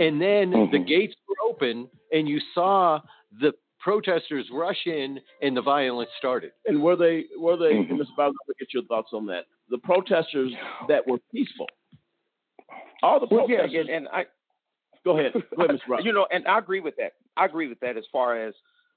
and then the Mhm. gates were open, and you saw the protesters rush in, and the violence started. And were they were they Mhm. Mr. Bowser, let me get your thoughts on that. The protesters that were peaceful. All the protesters Well, yeah, protesters and, and I go ahead. Go ahead, Mr. Rock. You know, and I agree with that. I agree with that as far as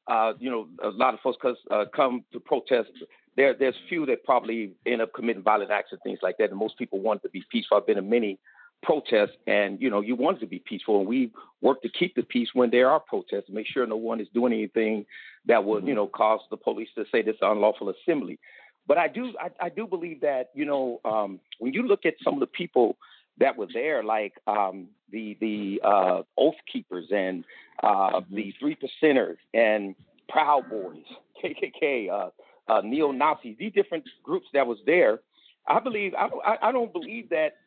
uh, you know, a lot of folks cause, uh, come to protest. There, there's few that probably end up committing violent acts and things like that. And most people want to be peaceful. I've been in many protests, and you know, you want to be peaceful, and we work to keep the peace when there are protests, make sure no one is doing anything that would, you know, cause the police to say this is unlawful assembly. But I do, I, I do believe that you know, um, when you look at some of the people that were there, like um, the the uh, Oath Keepers and uh, the Three Percenters and Proud Boys, KKK, uh, uh, neo Nazis, these different groups that was there. I believe I don't, I, I don't believe that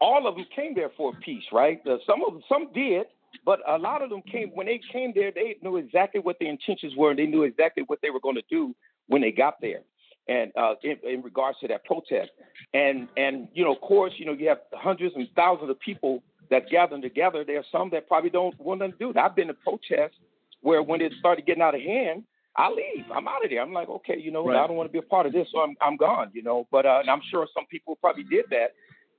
all of them came there for peace, right? Uh, some of them, some did, but a lot of them came when they came there. They knew exactly what their intentions were, and they knew exactly what they were going to do when they got there. And uh, in, in regards to that protest. And and you know, of course, you know, you have hundreds and thousands of people that gather together. There are some that probably don't want to do it. I've been to protests where when it started getting out of hand, I leave. I'm out of there. I'm like, okay, you know, Right. I don't want to be a part of this, so I'm I'm gone. You know, but uh, and I'm sure some people probably did that,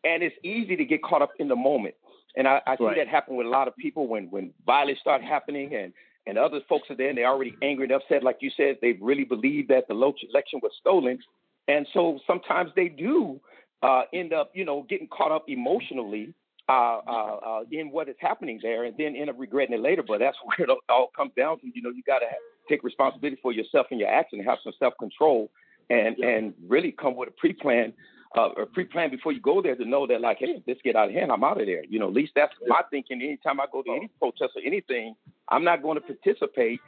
and it's easy to get caught up in the moment. And I, I see Right. that happen with a lot of people when when violence start happening and and other folks are there and they're already angry and upset, like you said, they really believe that the election was stolen, and so sometimes they do uh, end up, you know, getting caught up emotionally uh, uh, uh, in what is happening there, and then end up regretting it later. But that's where it all comes down to. You know, you got to take responsibility for yourself and your action, and have some self control, and and really come with a pre plan. Uh, a pre-plan before you go there to know that like, hey, let's get out of hand. I'm out of there. You know, at least that's my thinking. Anytime I go to any protest or anything, I'm not going to participate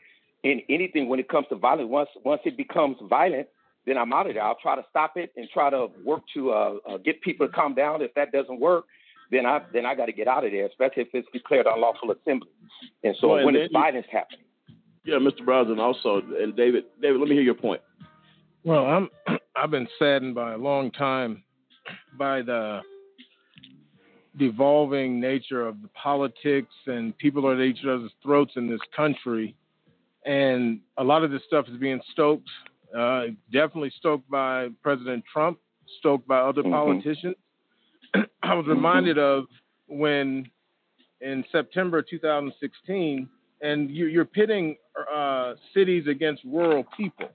in anything when it comes to violence. Once once it becomes violent, then I'm out of there. I'll try to stop it and try to work to uh, uh, get people to calm down. If that doesn't work, then I then I got to get out of there, especially if it's declared unlawful assembly. And so Well, and when then it's you- violence happening. Yeah, Mr. Bowser also, and David, David, let me hear your point. Well, I'm I've been saddened by a long time by the devolving nature of the politics and people are at each other's throats in this country, and a lot of this stuff is being stoked, uh, definitely stoked by President Trump, stoked by other Mhm. politicians. I was reminded of when in September 2016, and you, you're pitting uh, cities against rural people,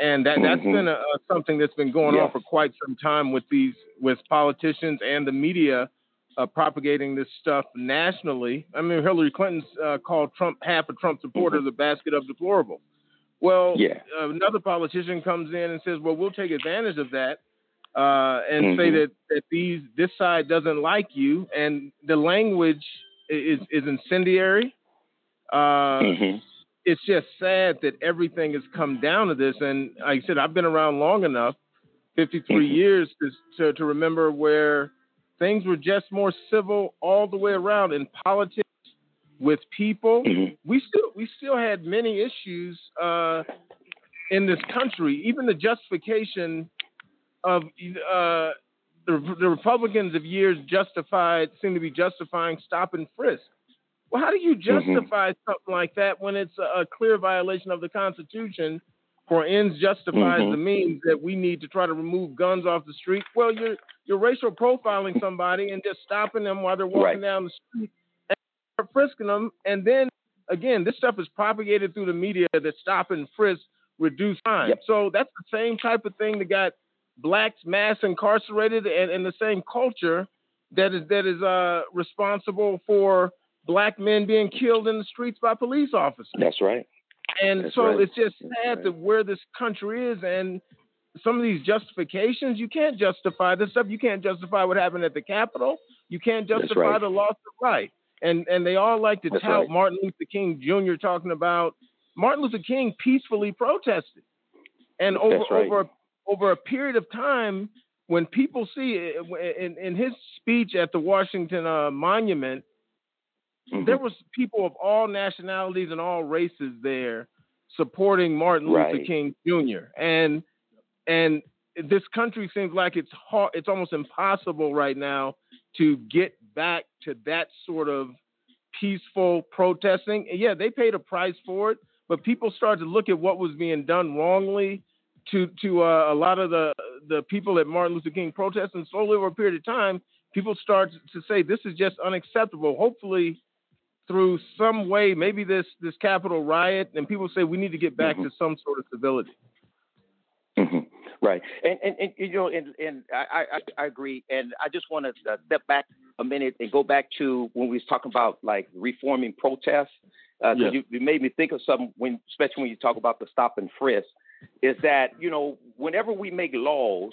and that that's Mhm. been a, a, something that's been going on for quite some time with these with politicians and the media uh, propagating this stuff nationally. I mean, Hillary Clinton's uh, called Trump half of Trump supporters a basket of deplorable. Well, Yeah. uh, another politician comes in and says, "Well, we'll take advantage of that." uh, and say Mhm. that, that these this side doesn't like you, and the language is is incendiary. Uh, Mhm. It's just sad that everything has come down to this. And like I said, I've been around long enough, 53 Mhm. years, to, to to remember where things were just more civil all the way around in politics with people. Mhm. We still we still had many issues uh, in this country. Even the justification of uh, the, the Republicans of years justified seem to be justifying stop and frisk. Well, how do you justify something like that when it's a, a clear violation of the Constitution? For ends justifies Mhm. the means that we need to try to remove guns off the street. Well, you're you're racial profiling somebody and just stopping them while they're walking Right. down the street and frisking them. And then again, this stuff is propagated through the media that stop and frisk reduce crime. Yep. So that's the same type of thing that got blacks mass incarcerated and, and the same culture that is that is uh, responsible for black men being killed in the streets by police officers. That's right. And That's so right. it's just sad that where this country is and some of these justifications, you can't justify this stuff. You can't justify what happened at the Capitol. You can't justify right. the loss of life. And and they all like to That's tout right. Martin Luther King Jr. talking about Martin Luther King peacefully protested. And over right. over over a period of time, when people see in, in his speech at the Washington uh, Monument, Mm-hmm. there was people of all nationalities and all races there supporting Martin Luther Right. King Jr. and and this country seems like it's hard, it's almost impossible right now to get back to that sort of peaceful protesting. And yeah, they paid a price for it, but people started to look at what was being done wrongly to to uh, a lot of the the people at Martin Luther King protests, and slowly over a period of time, people start to say this is just unacceptable. Hopefully, through some way, maybe this this Capitol riot, and people say we need to get back to some sort of civility. Mhm. Right, and, and and you know, and and I I, I agree, and I just want to uh, step back a minute and go back to when we was talking about like reforming protests. Uh, Yeah. you, you made me think of something when, especially when you talk about the stop and frisk, is that you know whenever we make laws,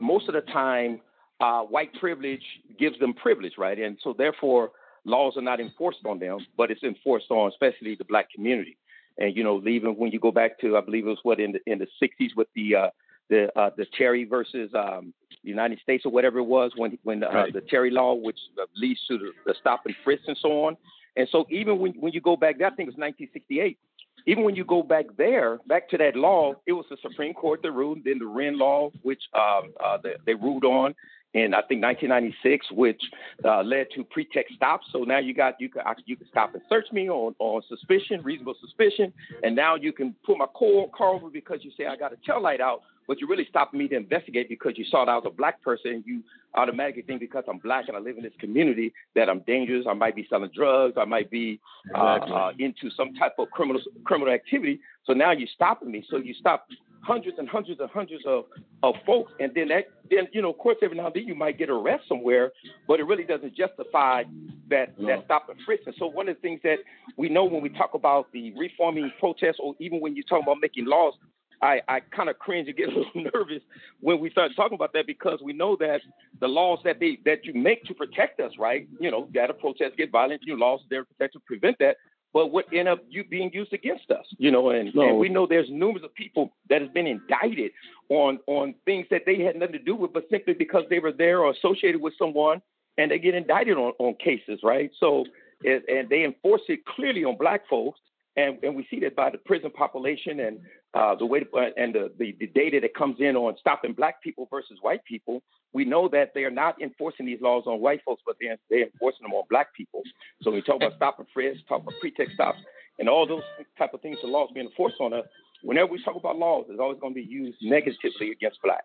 most of the time uh, white privilege gives them privilege, right? And so therefore laws are not enforced on them, but it's enforced on especially the black community. And you know, even when you go back to, I believe it was what in the in the '60s with the uh, the uh, the Terry versus um, United States or whatever it was when when uh, Right. the Terry law, which uh, leads to the, the stop and frisk and so on. And so even when when you go back, that I think it was 1968. even when you go back there, back to that law, it was the Supreme Court that ruled, then the Whren law, which um, uh, they, they ruled on in I think 1996, which uh, led to pretext stops. So now you got you can you can stop and search me on on suspicion, reasonable suspicion, and now you can pull my car, car over because you say I got a tail light out, but you really stopped me to investigate because you saw that I was a black person and you automatically think because I'm black and I live in this community that I'm dangerous. I might be selling drugs. I might be uh, uh, into some type of criminal criminal activity. So now you're stopping me. So you stop hundreds and hundreds and hundreds of, of folks, and then that then you know, of course, every now and then you might get arrested somewhere, but it really doesn't justify that no. that stop and frisk. And so one of the things that we know when we talk about the reforming protests, or even when you talk about making laws, I, I kind of cringe and get a little nervous when we start talking about that because we know that the laws that they that you make to protect us, right? You know, that a protest get violent, you laws there to protect to prevent that but what end up you being used against us, you know, and, no. and, we know there's numerous of people that has been indicted on on things that they had nothing to do with, but simply because they were there or associated with someone, and they get indicted on, on cases, right? So, and they enforce it clearly on black folks, and, and we see that by the prison population and uh, the way to, uh, and the, the, the data that comes in on stopping black people versus white people, we know that they are not enforcing these laws on white folks, but they're, they're enforcing them on black people. So when we talk about stop and frisk, talk about pretext stops, and all those type of things, the laws being enforced on us. Whenever we talk about laws, it's always going to be used negatively against blacks.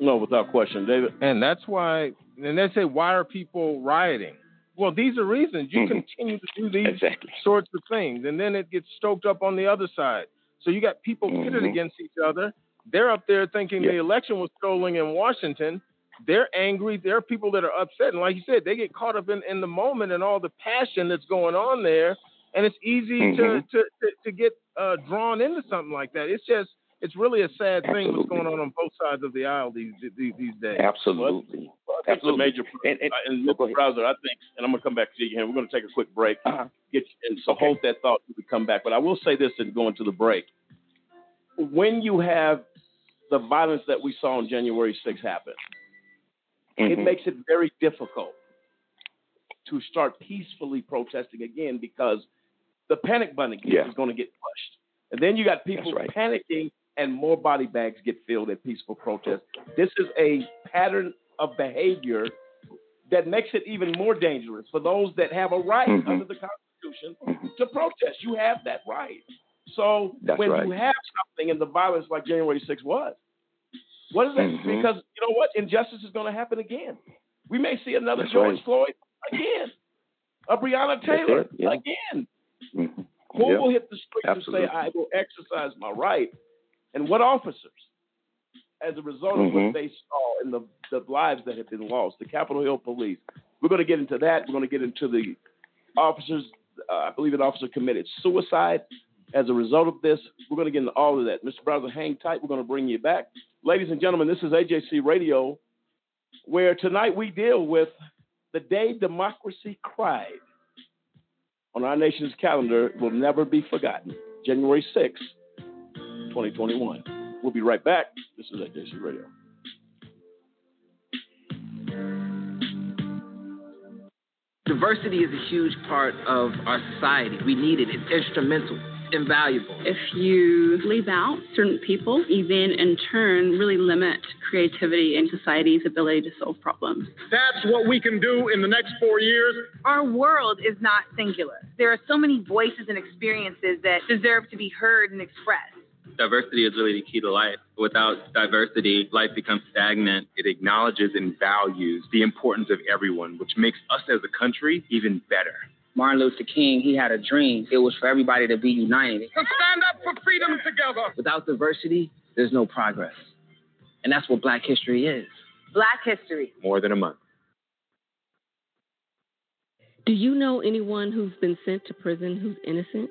No, without question, David. And that's why, and they say, why are people rioting? Well, these are reasons you mm-hmm. continue to do these exactly. sorts of things, and then it gets stoked up on the other side. So you got people mm-hmm. pitted against each other. They're up there thinking yep. the election was stolen in Washington. They're angry. There are people that are upset, and like you said, they get caught up in, in the moment and all the passion that's going on there, and it's easy mm-hmm. to, to, to to get uh, drawn into something like that. It's just it's really a sad Absolutely. thing what's going on on both sides of the aisle these these, these days. Absolutely. I think Absolutely. major and, and, and Mr. Bowser, I think, and I'm going to come back to you here. We're going to take a quick break. Uh-huh. Get you, and so okay. hold that thought as we come back. But I will say this and going to the break. When you have the violence that we saw on January 6th happen, mm-hmm. it makes it very difficult to start peacefully protesting again because the panic button yeah. is going to get pushed. And then you got people right. panicking and more body bags get filled at peaceful protests. This is a pattern of behavior that makes it even more dangerous for those that have a right mm-hmm. under the Constitution mm-hmm. to protest. You have that right. So That's when right. you have something in the violence like January 6th was, what is that? Mm-hmm. Because you know what? Injustice is going to happen again. We may see another That's George right. Floyd again, a Breonna Taylor yeah. again. Mm-hmm. Who will hit the streets Absolutely. and say, I will exercise my right? And what officers, as a result of Mhm. what they saw and the, the lives that have been lost, the Capitol Hill Police. We're going to get into that. We're going to get into the officers. Uh, I believe an officer committed suicide as a result of this. We're going to get into all of that. Mr. Bowser, hang tight. We're going to bring you back. Ladies and gentlemen, this is AJC Radio, where tonight we deal with the day democracy cried on our nation's calendar will never be forgotten. January 6th, 2021. We'll be right back. This is AJC Radio. Diversity is a huge part of our society. We need it. It's instrumental, invaluable. If you leave out certain people, even in turn really limit creativity and society's ability to solve problems. That's what we can do in the next four years. Our world is not singular. There are so many voices and experiences that deserve to be heard and expressed. Diversity is really the key to life. Without diversity, life becomes stagnant. It acknowledges and values the importance of everyone, which makes us as a country even better. Martin Luther King, he had a dream. It was for everybody to be united. To stand up for freedom together. Without diversity, there's no progress. And that's what Black history is. Black history. More than a month. Do you know anyone who's been sent to prison who's innocent?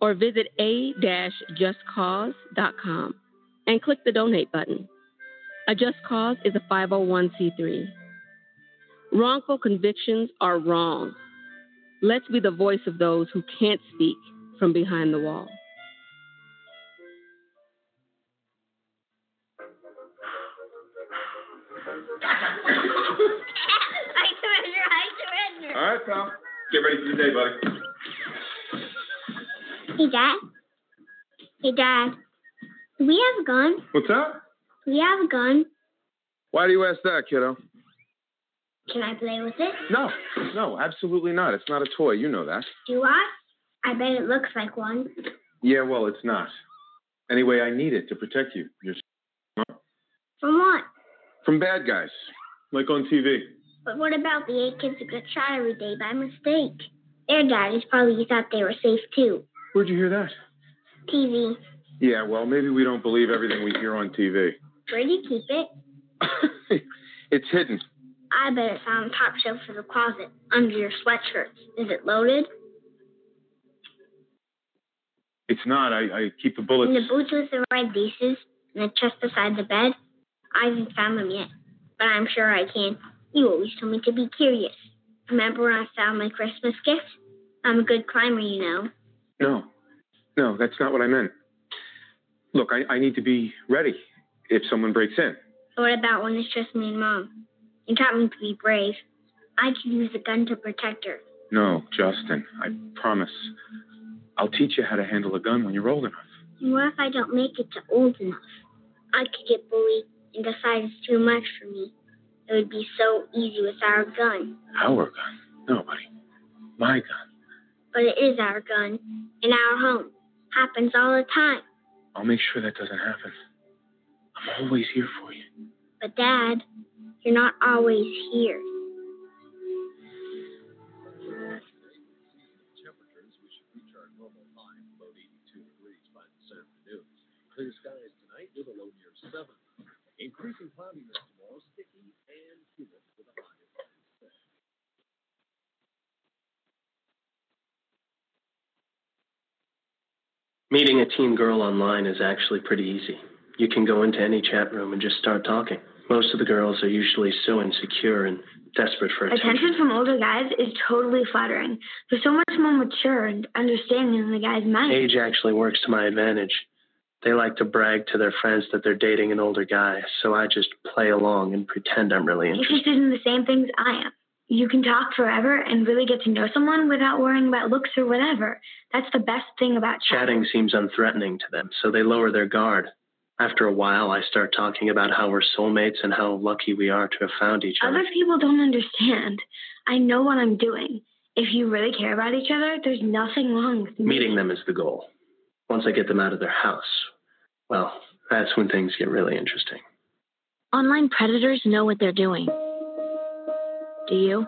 or visit a-justcause.com and click the donate button. A Just Cause is a 501c3. Wrongful convictions are wrong. Let's be the voice of those who can't speak from behind the wall. I surrender, I surrender. All right, pal. Get ready for your day, buddy. Hey, Dad. Hey, Dad. Do we have a gun? What's that? Do we have a gun? Why do you ask that, kiddo? Can I play with it? No, no, absolutely not. It's not a toy. You know that. Do I? I bet it looks like one. Yeah, well, it's not. Anyway, I need it to protect you. You're From what? from bad guys, like on TV. But what about the eight kids who get shot every day by mistake? Their daddies probably thought they were safe too. Where'd you hear that? TV. Yeah, well, maybe we don't believe everything we hear on TV. Where do you keep it? It's hidden. I bet it's on the top shelf of the closet, under your sweatshirts. Is it loaded? It's not. I, I keep the bullets. In the boots with the red laces, and the chest beside the bed? I haven't found them yet, but I'm sure I can. You always told me to be curious. Remember when I found my Christmas gift? I'm a good climber, you know. No, no, that's not what I meant. Look, I, I need to be ready if someone breaks in. What about when it's just me and Mom? You taught me to be brave. I can use a gun to protect her. No, Justin, I promise. I'll teach you how to handle a gun when you're old enough. And what if I don't make it to old enough? I could get bullied and decide it's too much for me. It would be so easy with our gun. Our gun? No, buddy. My gun. But it is our gun. In our home. Happens all the time. I'll make sure that doesn't happen. I'm always here for you. But Dad, you're not always here. Temperatures, we should reach our normal high below 82 degrees by this afternoon. Clear skies tonight with a low near 7. Increasing cloudiness tomorrow, sticky and humid with a high of 96. Meeting a teen girl online is actually pretty easy. You can go into any chat room and just start talking. Most of the girls are usually so insecure and desperate for attention. Attention from older guys is totally flattering. They're so much more mature and understanding than the guys my age. Age actually works to my advantage. They like to brag to their friends that they're dating an older guy, so I just play along and pretend I'm really interested. Interested in the same things I am. You can talk forever and really get to know someone without worrying about looks or whatever. That's the best thing about Chatting Chatting seems unthreatening to them, so they lower their guard. After a while, I start talking about how we're soulmates and how lucky we are to have found each other. Other people don't understand. I know what I'm doing. If you really care about each other, there's nothing wrong with me. Meeting them is the goal. Once I get them out of their house, well, that's when things get really interesting. Online predators know what they're doing. Do you?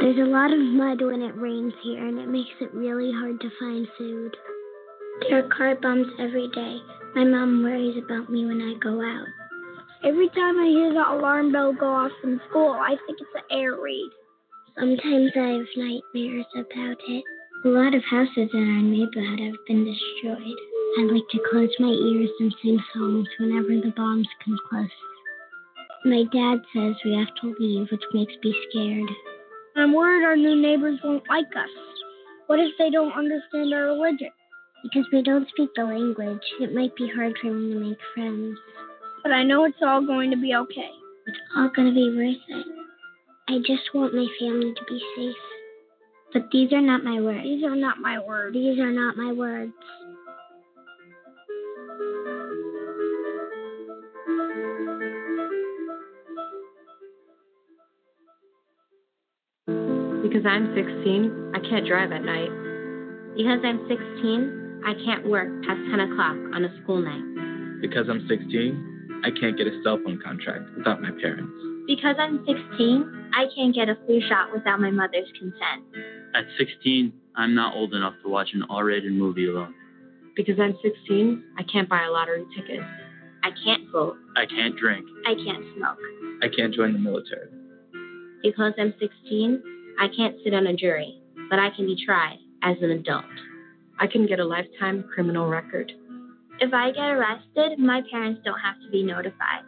There's a lot of mud when it rains here, and it makes it really hard to find food. There are car bumps every day. My mom worries about me when I go out. Every time I hear the alarm bell go off in school, I think it's an air raid. Sometimes I have nightmares about it. A lot of houses in our neighborhood have been destroyed. I like to close my ears and sing songs whenever the bombs come close. My dad says we have to leave, which makes me scared. I'm worried our new neighbors won't like us. What if they don't understand our religion? Because we don't speak the language, it might be hard for me to make friends. But I know it's all going to be okay. It's all going to be worth it. I just want my family to be safe. But these are not my words. These are not my words. These are not my words. Because I'm 16, I can't drive at night. Because I'm 16, I can't work past 10 o'clock on a school night. Because I'm 16, I can't get a cell phone contract without my parents. Because I'm 16, I can't get a flu shot without my mother's consent. At 16, I'm not old enough to watch an R rated movie alone. Because I'm 16, I can't buy a lottery ticket. I can't vote. I can't drink. I can't smoke. I can't join the military. Because I'm 16, I can't sit on a jury, but I can be tried as an adult. I can get a lifetime criminal record. If I get arrested, my parents don't have to be notified.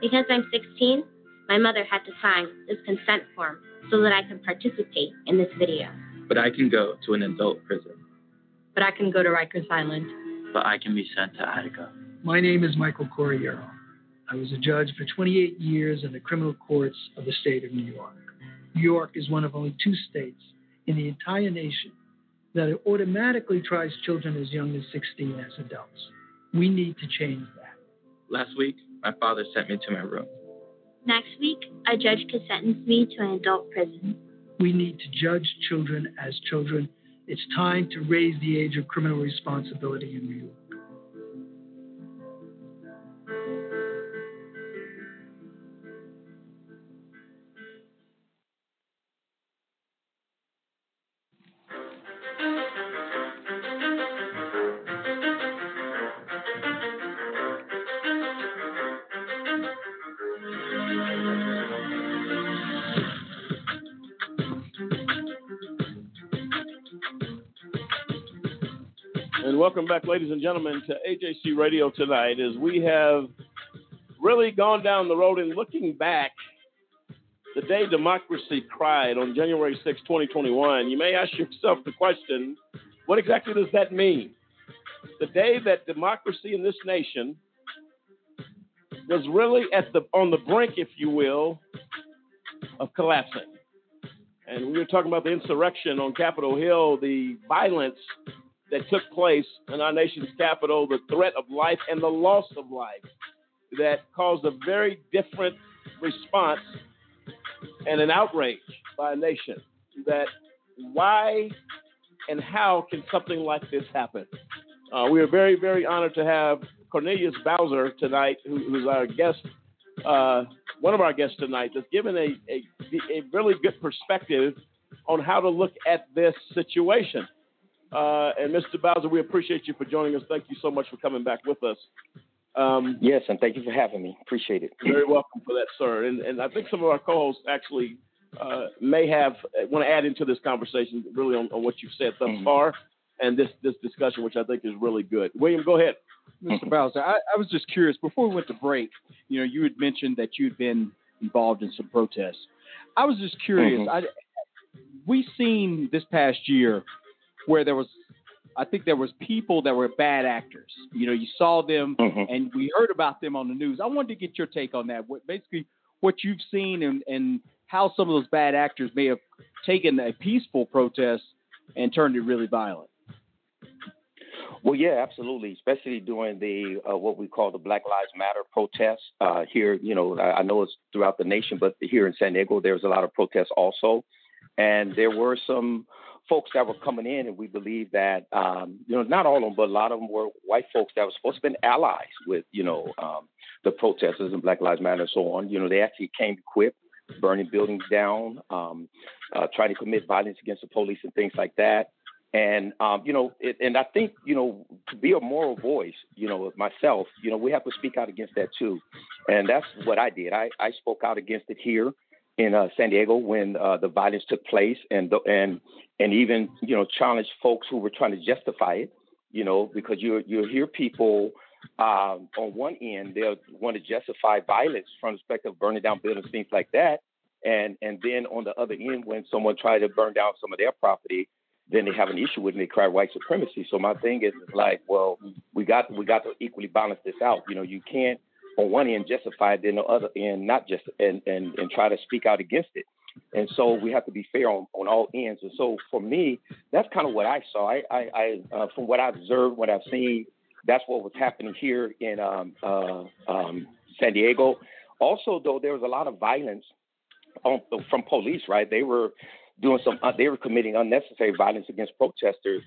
Because I'm 16, my mother had to sign this consent form so that I could participate in this video. But I can go to an adult prison. But I can go to Rikers Island. But I can be sent to Attica. My name is Michael Corriero. I was a judge for 28 years in the criminal courts of the state of New York. New York is one of only two states in the entire nation that automatically tries children as young as 16 as adults. We need to change that. Last week, my father sent me to my room. Next week, a judge could sentence me to an adult prison. We need to judge children as children. It's time to raise the age of criminal responsibility in New York. Back, ladies and gentlemen, to AJC Radio tonight as we have really gone down the road and looking back the day democracy cried on January 6, 2021. You may ask yourself the question what exactly does that mean? The day that democracy in this nation was really at the on the brink, if you will, of collapsing. And we were talking about the insurrection on Capitol Hill, the violence that took place in our nation's capital, the threat of life and the loss of life that caused a very different response and an outrage by a nation. That why and how can something like this happen? Uh, we are very, very honored to have Cornelius Bowser tonight, who, who's our guest, uh, one of our guests tonight, that's given a, a, a really good perspective on how to look at this situation. Uh, and Mr. Bowser, we appreciate you for joining us. Thank you so much for coming back with us. Um, yes, and thank you for having me. Appreciate it. You're very welcome for that, sir. And, and I think some of our co-hosts actually uh, may have want to add into this conversation, really on, on what you've said thus Mm-hmm. far, and this this discussion, which I think is really good. William, go ahead. Mr. Bowser, I, I was just curious. Before we went to break, you know, you had mentioned that you'd been involved in some protests. I was just curious. Mhm. I, we seen this past year where there was, I think there was people that were bad actors. You know, you saw them and we heard about them on the news. I wanted to get your take on that. What basically what you've seen and and how some of those bad actors may have taken a peaceful protest and turned it really violent. Well, yeah, absolutely. Especially during the uh, what we call the Black Lives Matter protests uh, here. You know, I, I know it's throughout the nation, but here in San Diego, there was a lot of protests also, and there were some folks that were coming in, and we believe that um, you know not all of them, but a lot of them were white folks that were supposed to be allies with you know um, the protesters and Black Lives Matter and so on. You know, they actually came equipped, burning buildings down, um, uh, trying to commit violence against the police and things like that. And um, you know, it, and I think you know to be a moral voice, you know, myself, you know, we have to speak out against that too, and that's what I did. I, I spoke out against it here in uh, San Diego when uh, the violence took place, and and and even you know challenged folks who were trying to justify it, you know, because you you hear people um, on one end they'll want to justify violence from the perspective of burning down buildings, things like that, and and then on the other end when someone tried to burn down some of their property, then they have an issue with it and they cry white supremacy. So my thing is like, well, we got we got to equally balance this out. You know, you can't on one end justify it, then the other end not just and and and try to speak out against it. And so we have to be fair on, on all ends. And so for me, that's kind of what I saw. I, I, I uh, from what I've observed, what I've seen, that's what was happening here in um, uh, um, San Diego. Also, though, there was a lot of violence on, from police. Right, they were doing some. Uh, they were committing unnecessary violence against protesters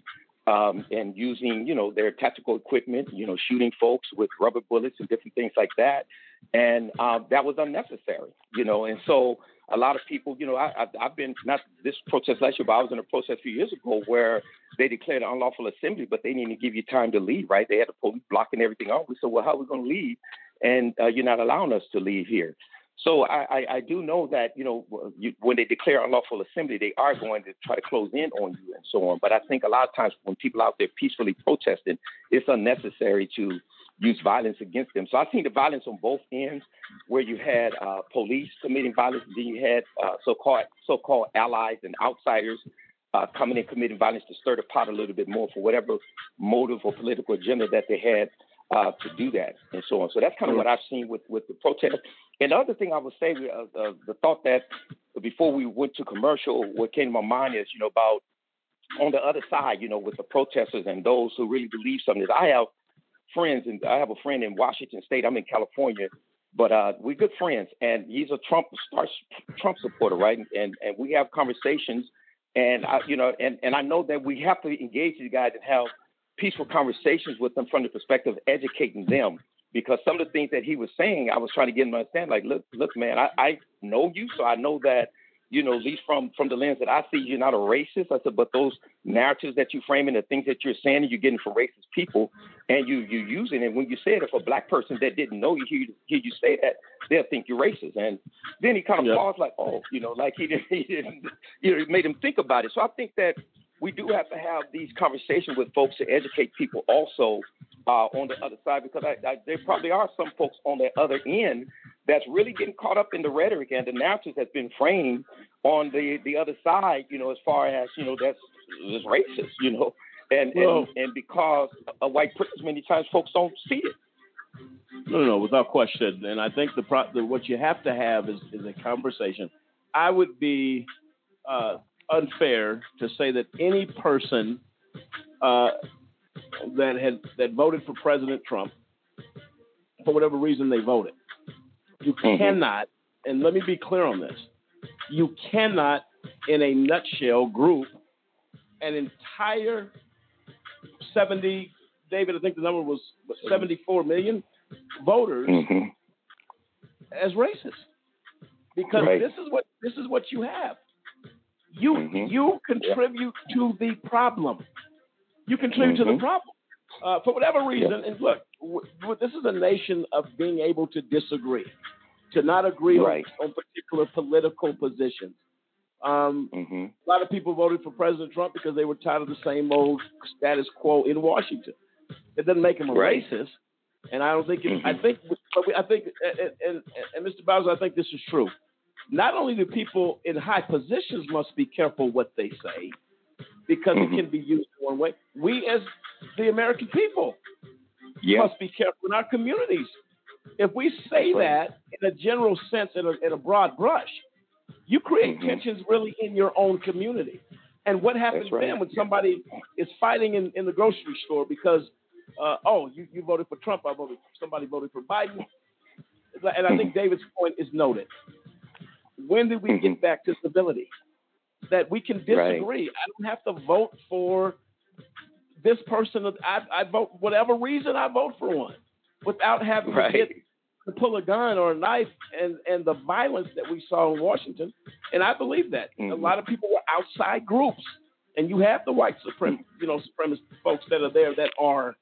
um, and using, you know, their tactical equipment. You know, shooting folks with rubber bullets and different things like that. And um, that was unnecessary. You know, and so a lot of people, you know, I, I, I've been not this protest last year, but I was in a protest a few years ago where they declared an unlawful assembly, but they didn't even give you time to leave. Right? They had the police blocking everything off. We said, well, how are we going to leave? And uh, you're not allowing us to leave here. So I, I, I do know that you know you, when they declare unlawful assembly, they are going to try to close in on you and so on. But I think a lot of times when people out there peacefully protesting, it's unnecessary to use violence against them. So I've seen the violence on both ends, where you had uh, police committing violence, then you had uh, so-called so-called allies and outsiders uh, coming and committing violence to stir the pot a little bit more for whatever motive or political agenda that they had uh, to do that and so on. So that's kind of what I've seen with, with the protest. And the other thing I would say, uh, uh, the thought that before we went to commercial, what came to my mind is, you know, about on the other side, you know, with the protesters and those who really believe something. Is I have friends, and I have a friend in Washington State. I'm in California, but uh, we're good friends, and he's a Trump Trump supporter, right? And and we have conversations, and I, you know, and and I know that we have to engage these guys and have peaceful conversations with them from the perspective of educating them. Because some of the things that he was saying, I was trying to get him to understand. Like, look, look, man, I, I know you, so I know that you know, at least from from the lens that I see, you're not a racist. I said, but those narratives that you frame and the things that you're saying, you're getting from racist people, and you you using it. When you say it, if a black person that didn't know you hear, hear you say that, they'll think you're racist. And then he kind of paused, like, oh, you know, like he didn't, he didn't, you know, it made him think about it. So I think that we do have to have these conversations with folks to educate people also uh, on the other side because I, I, there probably are some folks on the other end that's really getting caught up in the rhetoric and the narrative that's been framed on the the other side, you know, as far as you know that's, that's racist, you know, and well, and and because of white privilege, many times folks don't see it. No, no, without question. And I think the, pro- the what you have to have is, is a conversation. I would be uh, unfair to say that any person uh, that had that voted for President Trump, for whatever reason they voted, you mm-hmm. cannot. And let me be clear on this: you cannot, in a nutshell, group an entire 70, David, I think the number was 74 million voters mm-hmm. as racist. Because right. this is what this is what you have. You mm-hmm. you contribute yeah. to the problem. You contribute mm-hmm. to the mm-hmm. problem. Uh, for whatever reason, yeah. and look, w- w- this is a nation of being able to disagree, to not agree right. on, on particular political positions. Um, mm-hmm. A lot of people voted for President Trump because they were tired of the same old status quo in Washington. It doesn't make him a right. racist, and I don't think. It, mm-hmm. I think. I think, and, and, and Mr. Bowser, I think this is true. Not only do people in high positions must be careful what they say, because mm-hmm. it can be used one way. We, as the American people, yeah. must be careful in our communities. If we say that in a general sense, in a, in a broad brush, you create mm-hmm. tensions really in your own community. And what happens right. then when somebody is fighting in, in the grocery store because, uh, oh, you, you voted for Trump, I voted, somebody voted for Biden. And I think David's point is noted. When did we get mm-hmm. back to civility? That we can disagree. Right. I don't have to vote for this person. I, I vote whatever reason I vote for one, without having right. to to pull a gun or a knife and and the violence that we saw in Washington. And I believe that mm-hmm. a lot of people were outside groups, and you have the white supremacist, you know, supremacist folks that are there that are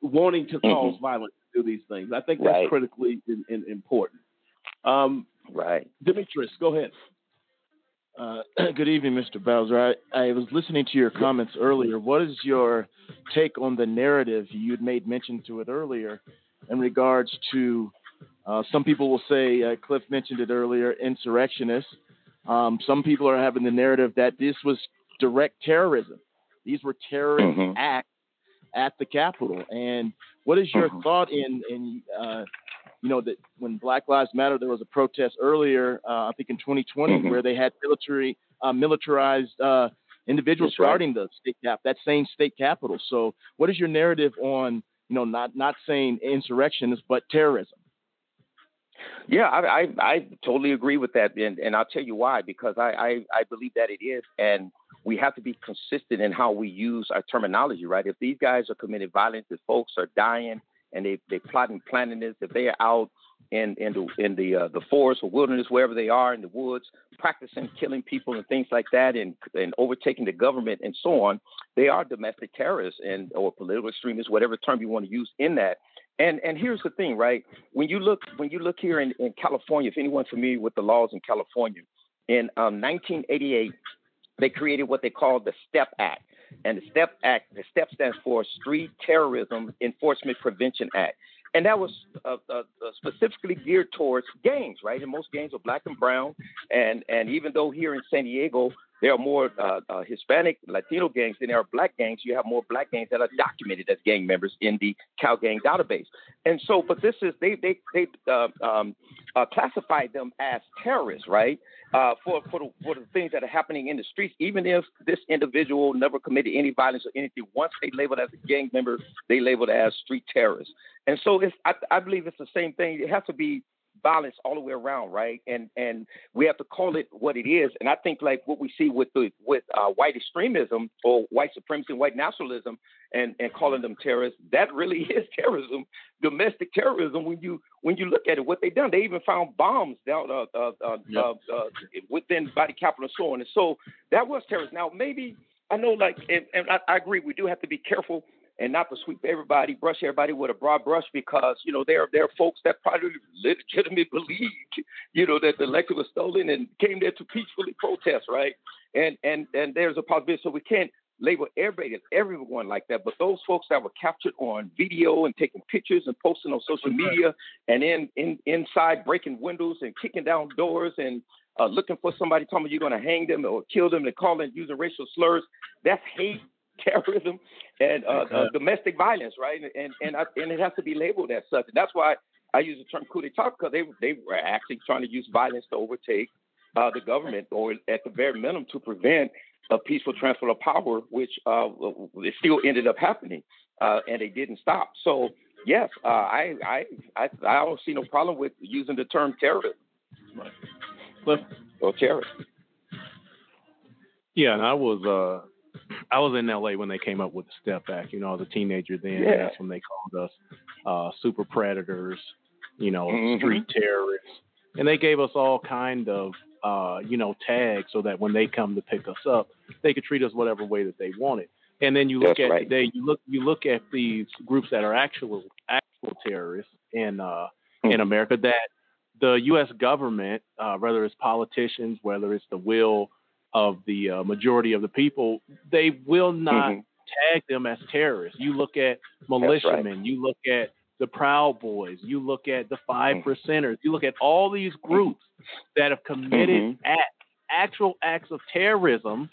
wanting to cause mm-hmm. violence to do these things. I think that's right. critically in, in, important. Um, right, Demetrius, go ahead. Uh, good evening, Mr. Bowser. I, I, was listening to your comments earlier. What is your take on the narrative you had made mention to it earlier in regards to uh, some people will say, uh, Cliff mentioned it earlier, insurrectionists. Um, some people are having the narrative that this was direct terrorism. These were terrorist mm-hmm. acts at the Capitol. And what is your mm-hmm. thought in in uh, you know that when Black Lives Matter, there was a protest earlier, uh, I think in 2020, mm-hmm. where they had military uh, militarized uh, individuals That's guarding right. the state cap, that same state capital. So, what is your narrative on you know not not saying insurrectionists but terrorism? Yeah, I, I, I totally agree with that, and and I'll tell you why. Because I, I I believe that it is, and we have to be consistent in how we use our terminology, right? If these guys are committing violence, if folks are dying, and they they plotting, planning this, if they are out in in the in the uh, the forest or wilderness, wherever they are in the woods, practicing killing people and things like that, and and overtaking the government and so on, they are domestic terrorists and or political extremists, whatever term you want to use in that. And and here's the thing, right? When you look when you look here in, in California, if anyone's familiar with the laws in California, in um, 1988, they created what they called the STEP Act. And the STEP Act, the STEP stands for Street Terrorism Enforcement Prevention Act. And that was uh, uh, uh, specifically geared towards gangs, right? And most gangs are black and brown. And and even though here in San Diego there are more uh, uh, Hispanic, Latino gangs than there are black gangs, you have more black gangs that are documented as gang members in the Cal Gang database. And so, but this is they they they uh, um, uh, classified them as terrorists, right? Uh, for for the, for the things that are happening in the streets, even if this individual never committed any violence or anything, once they labeled as a gang member, they labeled as street terrorists. And so, it's I, I believe it's the same thing. It has to be violence all the way around, right? And and we have to call it what it is. And I think like what we see with the with uh, white extremism or white supremacy and white nationalism and and calling them terrorists, that really is terrorism, domestic terrorism. When you when you look at it, what they done, they even found bombs down uh, uh, uh, Yep. uh, uh, within body capital and so on. And so that was terrorism. Now maybe I know like and, and I, I agree we do have to be careful and not to sweep everybody, brush everybody with a broad brush because, you know, there, there are folks that probably legitimately believe, you know, that the election was stolen and came there to peacefully protest, right? And and and there's a possibility. So we can't label everybody everyone like that. But those folks that were captured on video and taking pictures and posting on social media and in, in inside breaking windows and kicking down doors and uh, looking for somebody telling me you're going to hang them or kill them and calling using racial slurs, that's hate terrorism and uh, uh, domestic violence, right? And and and, I, and it has to be labeled as such. And that's why I use the term coup d'état because they they were actually trying to use violence to overtake uh, the government, or at the very minimum to prevent a peaceful transfer of power, which uh, it still ended up happening, uh, and they didn't stop. So yes, uh, I, I I I don't see no problem with using the term terrorism. Cliff? Or terrorist. Yeah, and I was uh I was in LA when they came up with the STEP Act. You know, I was a teenager then. Yeah. That's when they called us uh super predators, you know, Mhm. street terrorists. And they gave us all kind of uh, you know, tags so that when they come to pick us up, they could treat us whatever way that they wanted. And then you look That's at right. today, you look you look at these groups that are actual actual terrorists in uh in America that the U.S. government, uh, whether it's politicians, whether it's the will of the uh, majority of the people, they will not Mhm. tag them as terrorists. You look at militiamen, you look at the Proud Boys, you look at the Five Mm-hmm. Percenters, you look at all these groups that have committed Mhm. act, actual acts of terrorism,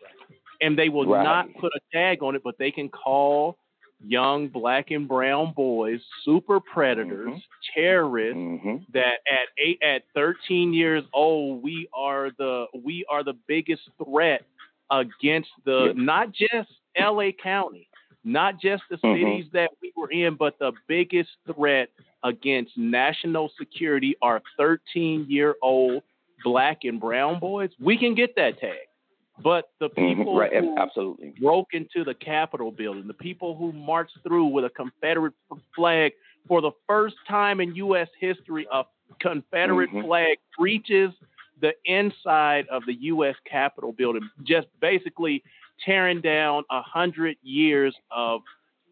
and they will Right. not put a tag on it, but they can call young black and brown boys super predators, Mm-hmm. terrorists that at eight at 13 years old we are the we are the biggest threat against the not just LA County, not just the Mhm. cities that we were in, but the biggest threat against national security are 13 year old black and brown boys. We can get that tag. But the people Right, who absolutely. broke into the Capitol building, the people who marched through with a Confederate flag for the first time in U.S. history, a Confederate Mhm. flag breaches the inside of the U.S. Capitol building, just basically tearing down a hundred years of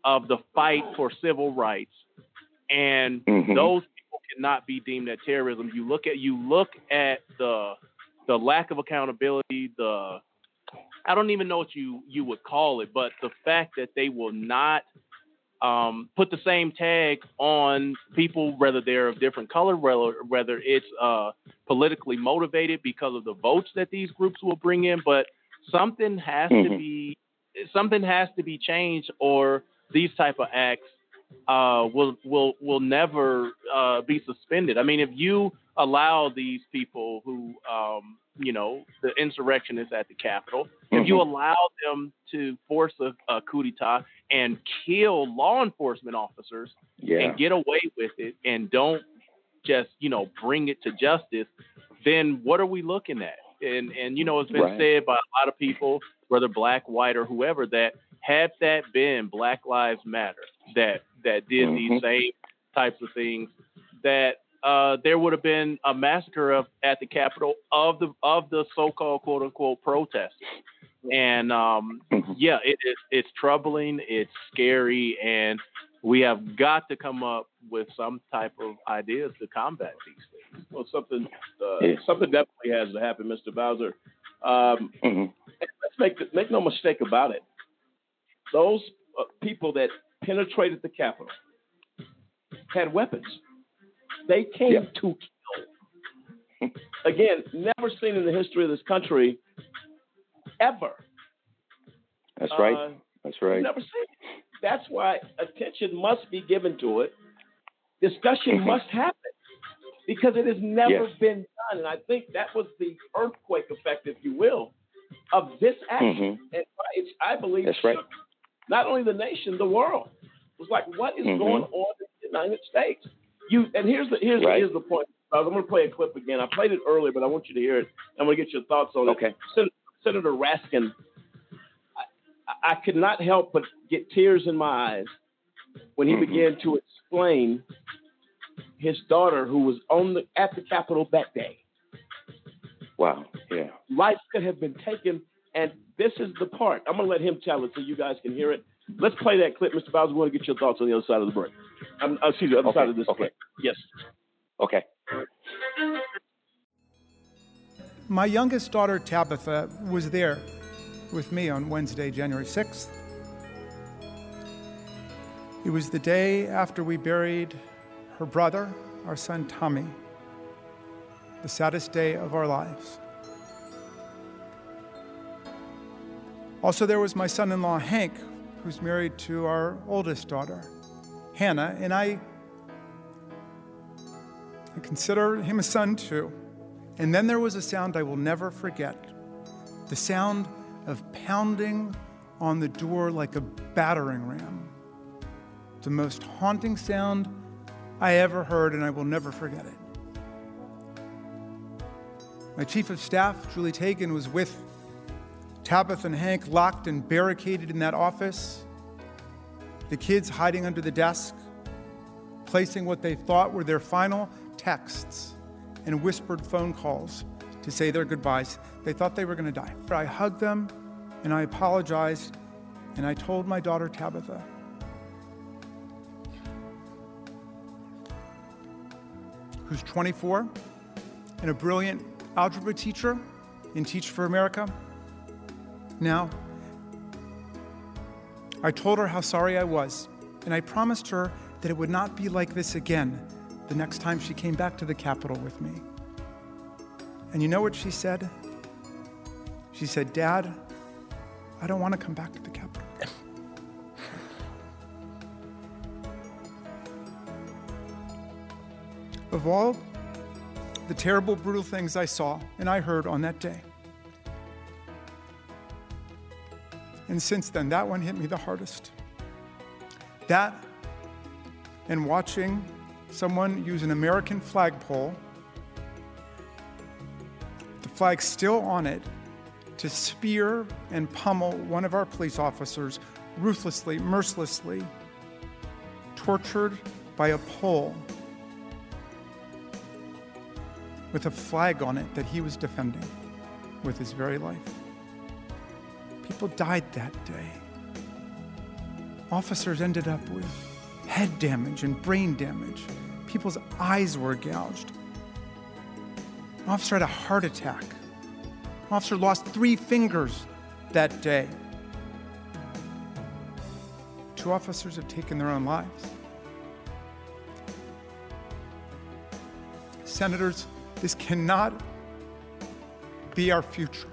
of the fight for civil rights. And Mhm. those people cannot be deemed as terrorism. You look at you look at the the lack of accountability, the I don't even know what you you would call it, but the fact that they will not um, put the same tag on people, whether they're of different color, whether whether it's uh, politically motivated because of the votes that these groups will bring in, but something has to Mhm. be something has to be changed, or these type of acts uh, will will will never uh, be suspended. I mean, if you allow these people who, um, you know, the insurrectionists at the Capitol, if you Mhm. allow them to force a, a coup d'état and kill law enforcement officers Yeah. and get away with it, and don't just you know bring it to justice, then what are we looking at? And and you know, it's been Right. said by a lot of people, whether black, white, or whoever, that had that been Black Lives Matter that that did Mhm. these same types of things, that uh, there would have been a massacre of at the Capitol of the of the so-called quote unquote protesters. And um, Mm-hmm. yeah, it is it's troubling, it's scary, and we have got to come up with some type of ideas to combat these things. Well, something uh, Yeah. something definitely has to happen, Mr. Bowser. Um, Mhm. Let's make make no mistake about it. Those uh, people that penetrated the Capitol had weapons. They came to kill. Again, never seen in the history of this country ever. That's Uh, right. That's right. Never seen. it. That's why attention must be given to it. Discussion Mhm. must happen because it has never Yes. been done, and I think that was the earthquake effect, if you will, of this action. Mhm. And it's, I believe, That's right. Not only the nation, the world. It was like, what is Mhm. going on in the United States? You and here's the here's Right. the, here's the point. I'm going to play a clip again. I played it earlier, but I want you to hear it. I'm going to get your thoughts on Okay. it. Sen- Senator Raskin, I, I could not help but get tears in my eyes when he Mhm. began to explain his daughter, who was on the at the Capitol that day. Wow. Yeah. Life could have been taken, and this is the part. I'm going to let him tell it so you guys can hear it. Let's play that clip, Mr. Bowser. We want to get your thoughts on the other side of the break. I'm, uh, excuse me, the other Okay, side of this okay. clip. Yes. Okay. My youngest daughter, Tabitha, was there with me on Wednesday, January 6th. It was the day after we buried her brother, our son Tommy, the saddest day of our lives. Also, there was my son in law, Hank, who's married to our oldest daughter, Hannah, and I, I consider him a son too. And then there was a sound I will never forget the sound of pounding on the door like a battering ram. The most haunting sound I ever heard, and I will never forget it. My chief of staff, Julie Tagen, was with Tabitha and Hank locked and barricaded in that office. The kids hiding under the desk, placing what they thought were their final texts and whispered phone calls to say their goodbyes. They thought they were going to die. I hugged them and I apologized and I told my daughter Tabitha, who's 24 and a brilliant algebra teacher in Teach for America. Now, I told her how sorry I was, and I promised her that it would not be like this again the next time she came back to the Capitol with me. And you know what she said? She said, Dad, I don't want to come back to the Capitol. of all the terrible, brutal things I saw and I heard on that day, and since then, that one hit me the hardest. That and watching someone use an American flagpole, the flag still on it, to spear and pummel one of our police officers ruthlessly, mercilessly, tortured by a pole with a flag on it that he was defending with his very life. People died that day. Officers ended up with head damage and brain damage. People's eyes were gouged. An officer had a heart attack. An officer lost three fingers that day. Two officers have taken their own lives. Senators, this cannot be our future.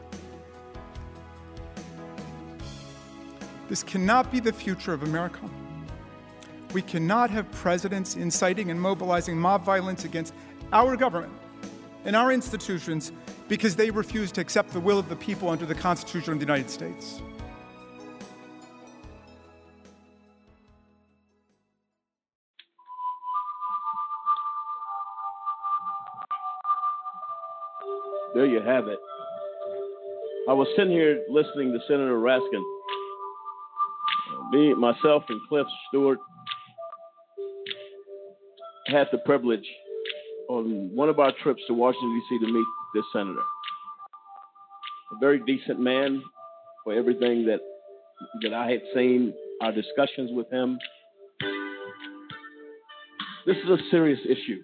This cannot be the future of America. We cannot have presidents inciting and mobilizing mob violence against our government and our institutions because they refuse to accept the will of the people under the Constitution of the United States. There you have it. I was sitting here listening to Senator Raskin. Me, myself, and Cliff Stewart had the privilege on one of our trips to Washington, D.C. to meet this senator. A very decent man for everything that that I had seen, our discussions with him. This is a serious issue.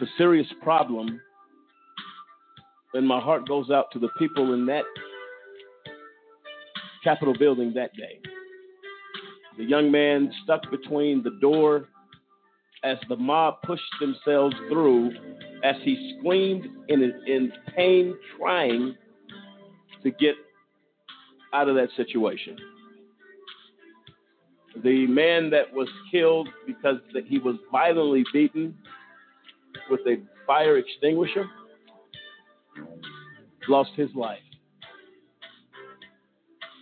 It's a serious problem. And my heart goes out to the people in that Capitol building that day. The young man stuck between the door as the mob pushed themselves through, as he screamed in, in pain, trying to get out of that situation. The man that was killed because he was violently beaten with a fire extinguisher lost his life.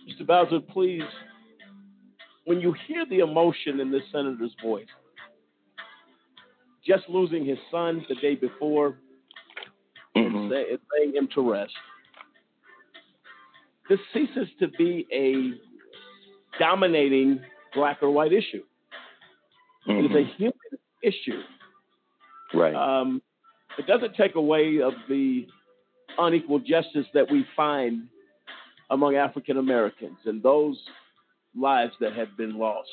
Mr. Bowser, please, when you hear the emotion in this senator's voice, just losing his son the day before Mm-hmm. and, say, and laying him to rest, this ceases to be a dominating black or white issue. It is a human issue. Right. Um, it doesn't take away of the unequal justice that we find among African Americans and those lives that have been lost.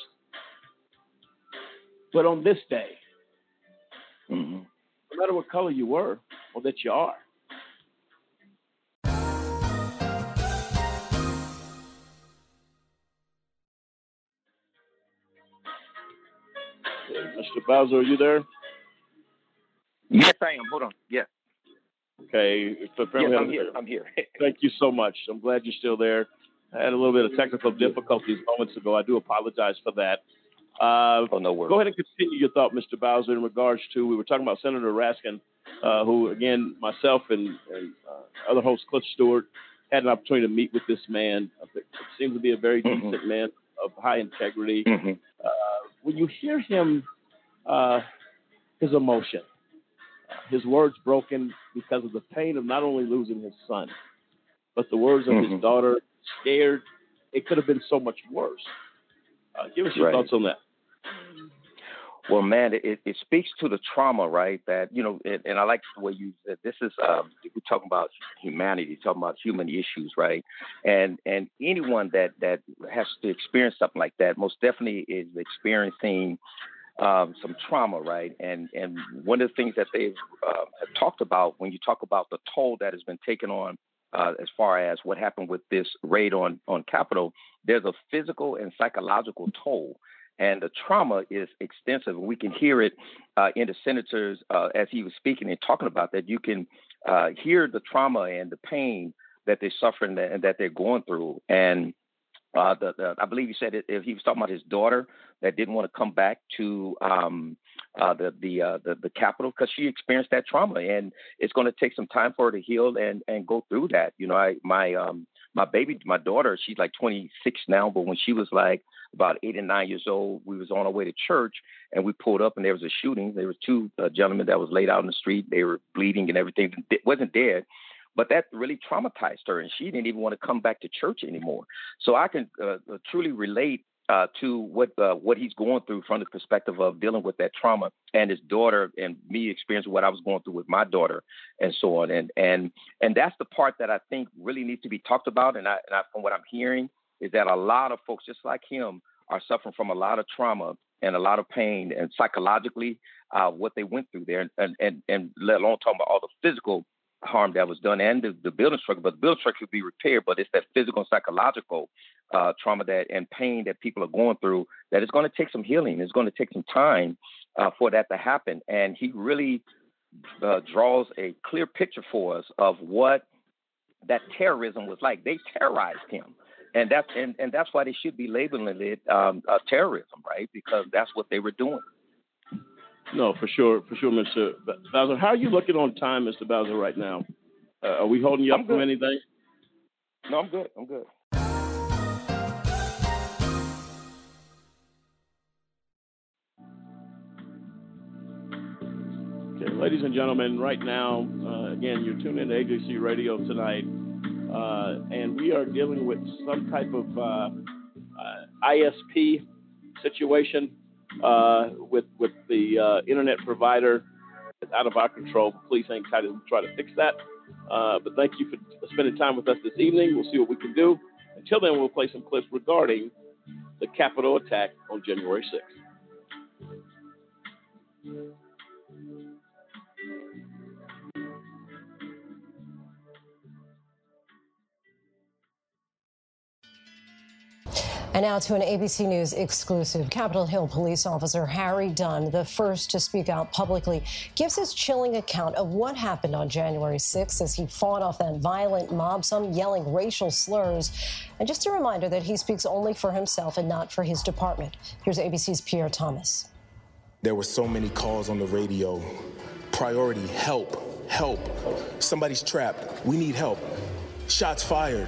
But on this day, Mm-hmm. no matter what color you were or that you are, Mr. Bowser, are you there? Yes, I am. Hold on. Yes. Okay. Yes, I'm here. I'm here. Thank you so much. I'm glad you're still there. I had a little bit of technical difficulties moments ago. I do apologize for that. Uh, oh, no worries. Go ahead and continue your thought, Mr. Bowser, in regards to we were talking about Senator Raskin, uh, who again myself and, and uh, other host Cliff Stewart had an opportunity to meet with this man. It seems to be a very Mm-hmm. decent man of high integrity. Uh, when you hear him, uh, his emotion, his words broken because of the pain of not only losing his son, but the words of Mhm. his daughter, scared. It could have been so much worse. Uh, give us your Right. thoughts on that. Well, man, it, it speaks to the trauma, right? That you know, and, and I like the way you said this is um, we're talking about humanity, talking about human issues, right? And and anyone that that has to experience something like that, most definitely is experiencing um, some trauma, right? And and one of the things that they've uh, have talked about when you talk about the toll that has been taken on uh, as far as what happened with this raid on on Capitol, there's a physical and psychological toll, and the trauma is extensive. We can hear it uh, in the senators uh, as he was speaking and talking about that. You can uh, hear the trauma and the pain that they're suffering and that they're going through, and uh, the, the, I believe he said it, he was talking about his daughter that didn't want to come back to um, uh, the the, uh, the the capital because she experienced that trauma, and it's going to take some time for her to heal and and go through that. You know, I my um my baby, my daughter, she's like 26 now, but when she was like about eight and nine years old, we was on our way to church and we pulled up and there was a shooting. There was two uh, gentlemen that was laid out in the street. They were bleeding and everything. It wasn't dead, but that really traumatized her, and she didn't even want to come back to church anymore. So I can uh, uh, truly relate uh, to what uh, what he's going through from the perspective of dealing with that trauma, and his daughter, and me experiencing what I was going through with my daughter, and so on. And and and that's the part that I think really needs to be talked about. And I, and I from what I'm hearing is that a lot of folks, just like him, are suffering from a lot of trauma and a lot of pain, and psychologically, uh, what they went through there, and and and let alone talking about all the physical harm that was done and the, the building structure. But the building structure could be repaired, but it's that physical and psychological uh, trauma that and pain that people are going through that is going to take some healing. It's going to take some time uh, for that to happen. And he really uh, draws a clear picture for us of what that terrorism was like. They terrorized him. And that's and, and that's why they should be labeling it um, terrorism, right? Because that's what they were doing. No, for sure, for sure, Mr. Bowser. How are you looking on time, Mr. Bowser, right now? Uh, are we holding you up from anything? No, I'm good. I'm good. Okay, ladies and gentlemen, right now, uh, again, you're tuned in to AJC Radio tonight, uh, and we are dealing with some type of uh, uh, ISP situation uh, with with the uh, internet provider. It's out of our control. Please hang tight as try to fix that. Uh, but thank you for spending time with us this evening. We'll see what we can do. Until then, we'll play some clips regarding the Capitol attack on January 6th. And now to an ABC News exclusive. Capitol Hill police officer Harry Dunn, the first to speak out publicly, gives his chilling account of what happened on January 6th as he fought off that violent mob, some yelling racial slurs. And just a reminder that he speaks only for himself and not for his department. Here's ABC's Pierre Thomas. There were so many calls on the radio. Priority, help, help. Somebody's trapped. We need help. Shots fired.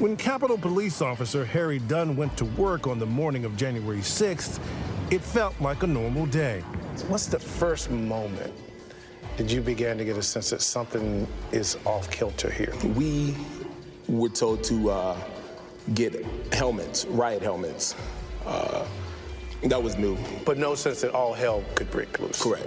When Capitol Police Officer Harry Dunn went to work on the morning of January 6th, it felt like a normal day. What's the first moment did you begin to get a sense that something is off kilter here? We were told to uh, get helmets, riot helmets. Uh, that was new. But no sense that all hell could break loose. Correct.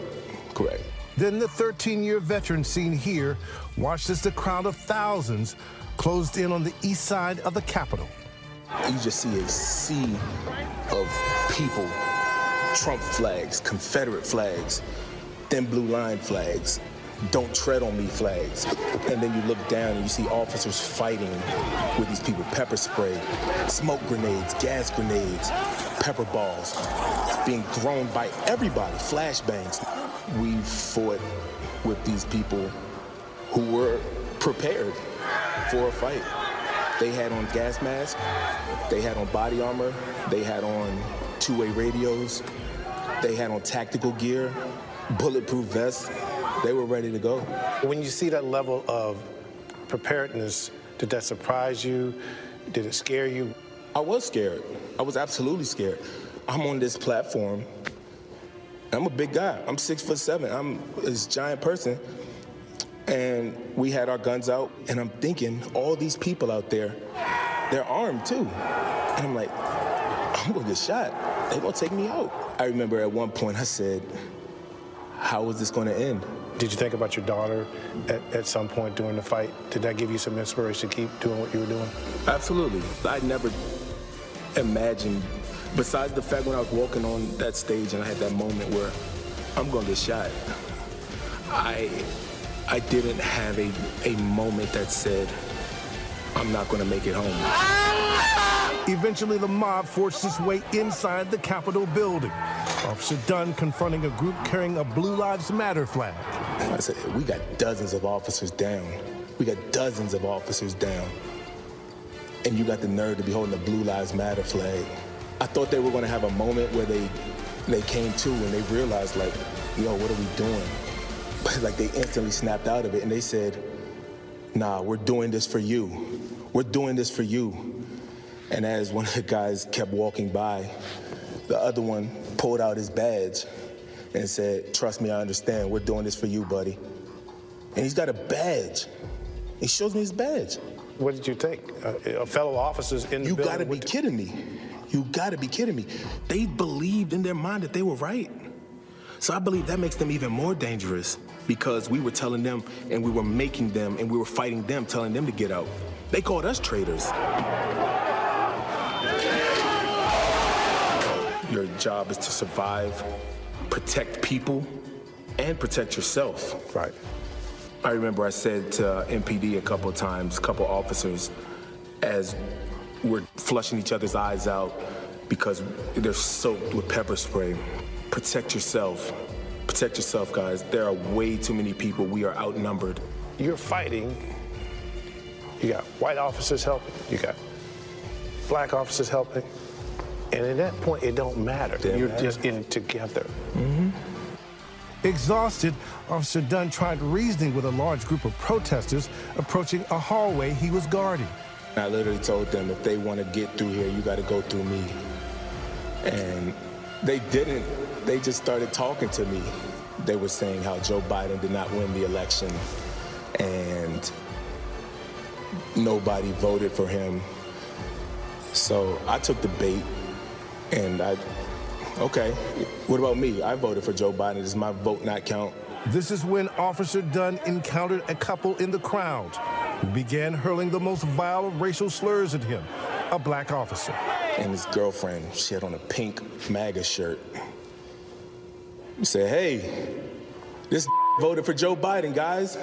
Correct. Then the 13 year veteran seen here watched as the crowd of thousands closed in on the east side of the Capitol. You just see a sea of people, Trump flags, Confederate flags, thin blue line flags, don't tread on me flags. And then you look down and you see officers fighting with these people, pepper spray, smoke grenades, gas grenades, pepper balls being thrown by everybody, flashbangs. We fought with these people who were prepared for a fight. They had on gas masks, they had on body armor, they had on two-way radios, they had on tactical gear, bulletproof vests. They were ready to go. When you see that level of preparedness, did that surprise you? Did it scare you? I was scared. I was absolutely scared. I'm on this platform. I'm a big guy. I'm six foot seven. I'm this giant person. And we had our guns out, and I'm thinking, all these people out there, they're armed too. And I'm like, I'm gonna get shot. They're gonna take me out. I remember at one point I said, How is this gonna end? Did you think about your daughter at, at some point during the fight? Did that give you some inspiration to keep doing what you were doing? Absolutely. I never imagined, besides the fact when I was walking on that stage and I had that moment where I'm gonna get shot, I I didn't have a, a moment that said, I'm not gonna make it home. Eventually, the mob forced its way inside the Capitol building. Officer Dunn confronting a group carrying a Blue Lives Matter flag. I said, we got dozens of officers down. We got dozens of officers down. And you got the nerve to be holding a Blue Lives Matter flag. I thought they were gonna have a moment where they they came to and they realized like, yo, what are we doing? But like they instantly snapped out of it and they said, nah, we're doing this for you. We're doing this for you. And as one of the guys kept walking by, the other one pulled out his badge and said, trust me, I understand. We're doing this for you, buddy. And he's got a badge. He shows me his badge. What did you think? Uh, fellow officers in the You building? gotta be kidding me. You gotta be kidding me. They believed in their mind that they were right. So I believe that makes them even more dangerous because we were telling them and we were making them and we were fighting them, telling them to get out. They called us traitors. Your job is to survive, protect people, and protect yourself. Right. I remember I said to uh, MPD a couple of times, a couple officers, as we're flushing each other's eyes out because they're soaked with pepper spray. Protect yourself. Protect yourself, guys. There are way too many people. We are outnumbered. You're fighting. You got white officers helping. You got black officers helping. And at that point, it don't matter. Didn't You're matter. just in it together. Mm-hmm. Exhausted, Officer Dunn tried reasoning with a large group of protesters approaching a hallway he was guarding. I literally told them if they want to get through here, you got to go through me. And they didn't. They just started talking to me. They were saying how Joe Biden did not win the election and nobody voted for him. So I took the bait and I, okay, what about me? I voted for Joe Biden. Does my vote not count? This is when Officer Dunn encountered a couple in the crowd who began hurling the most vile of racial slurs at him, a black officer. And his girlfriend, she had on a pink MAGA shirt. Say, hey, this voted for Joe Biden, guys.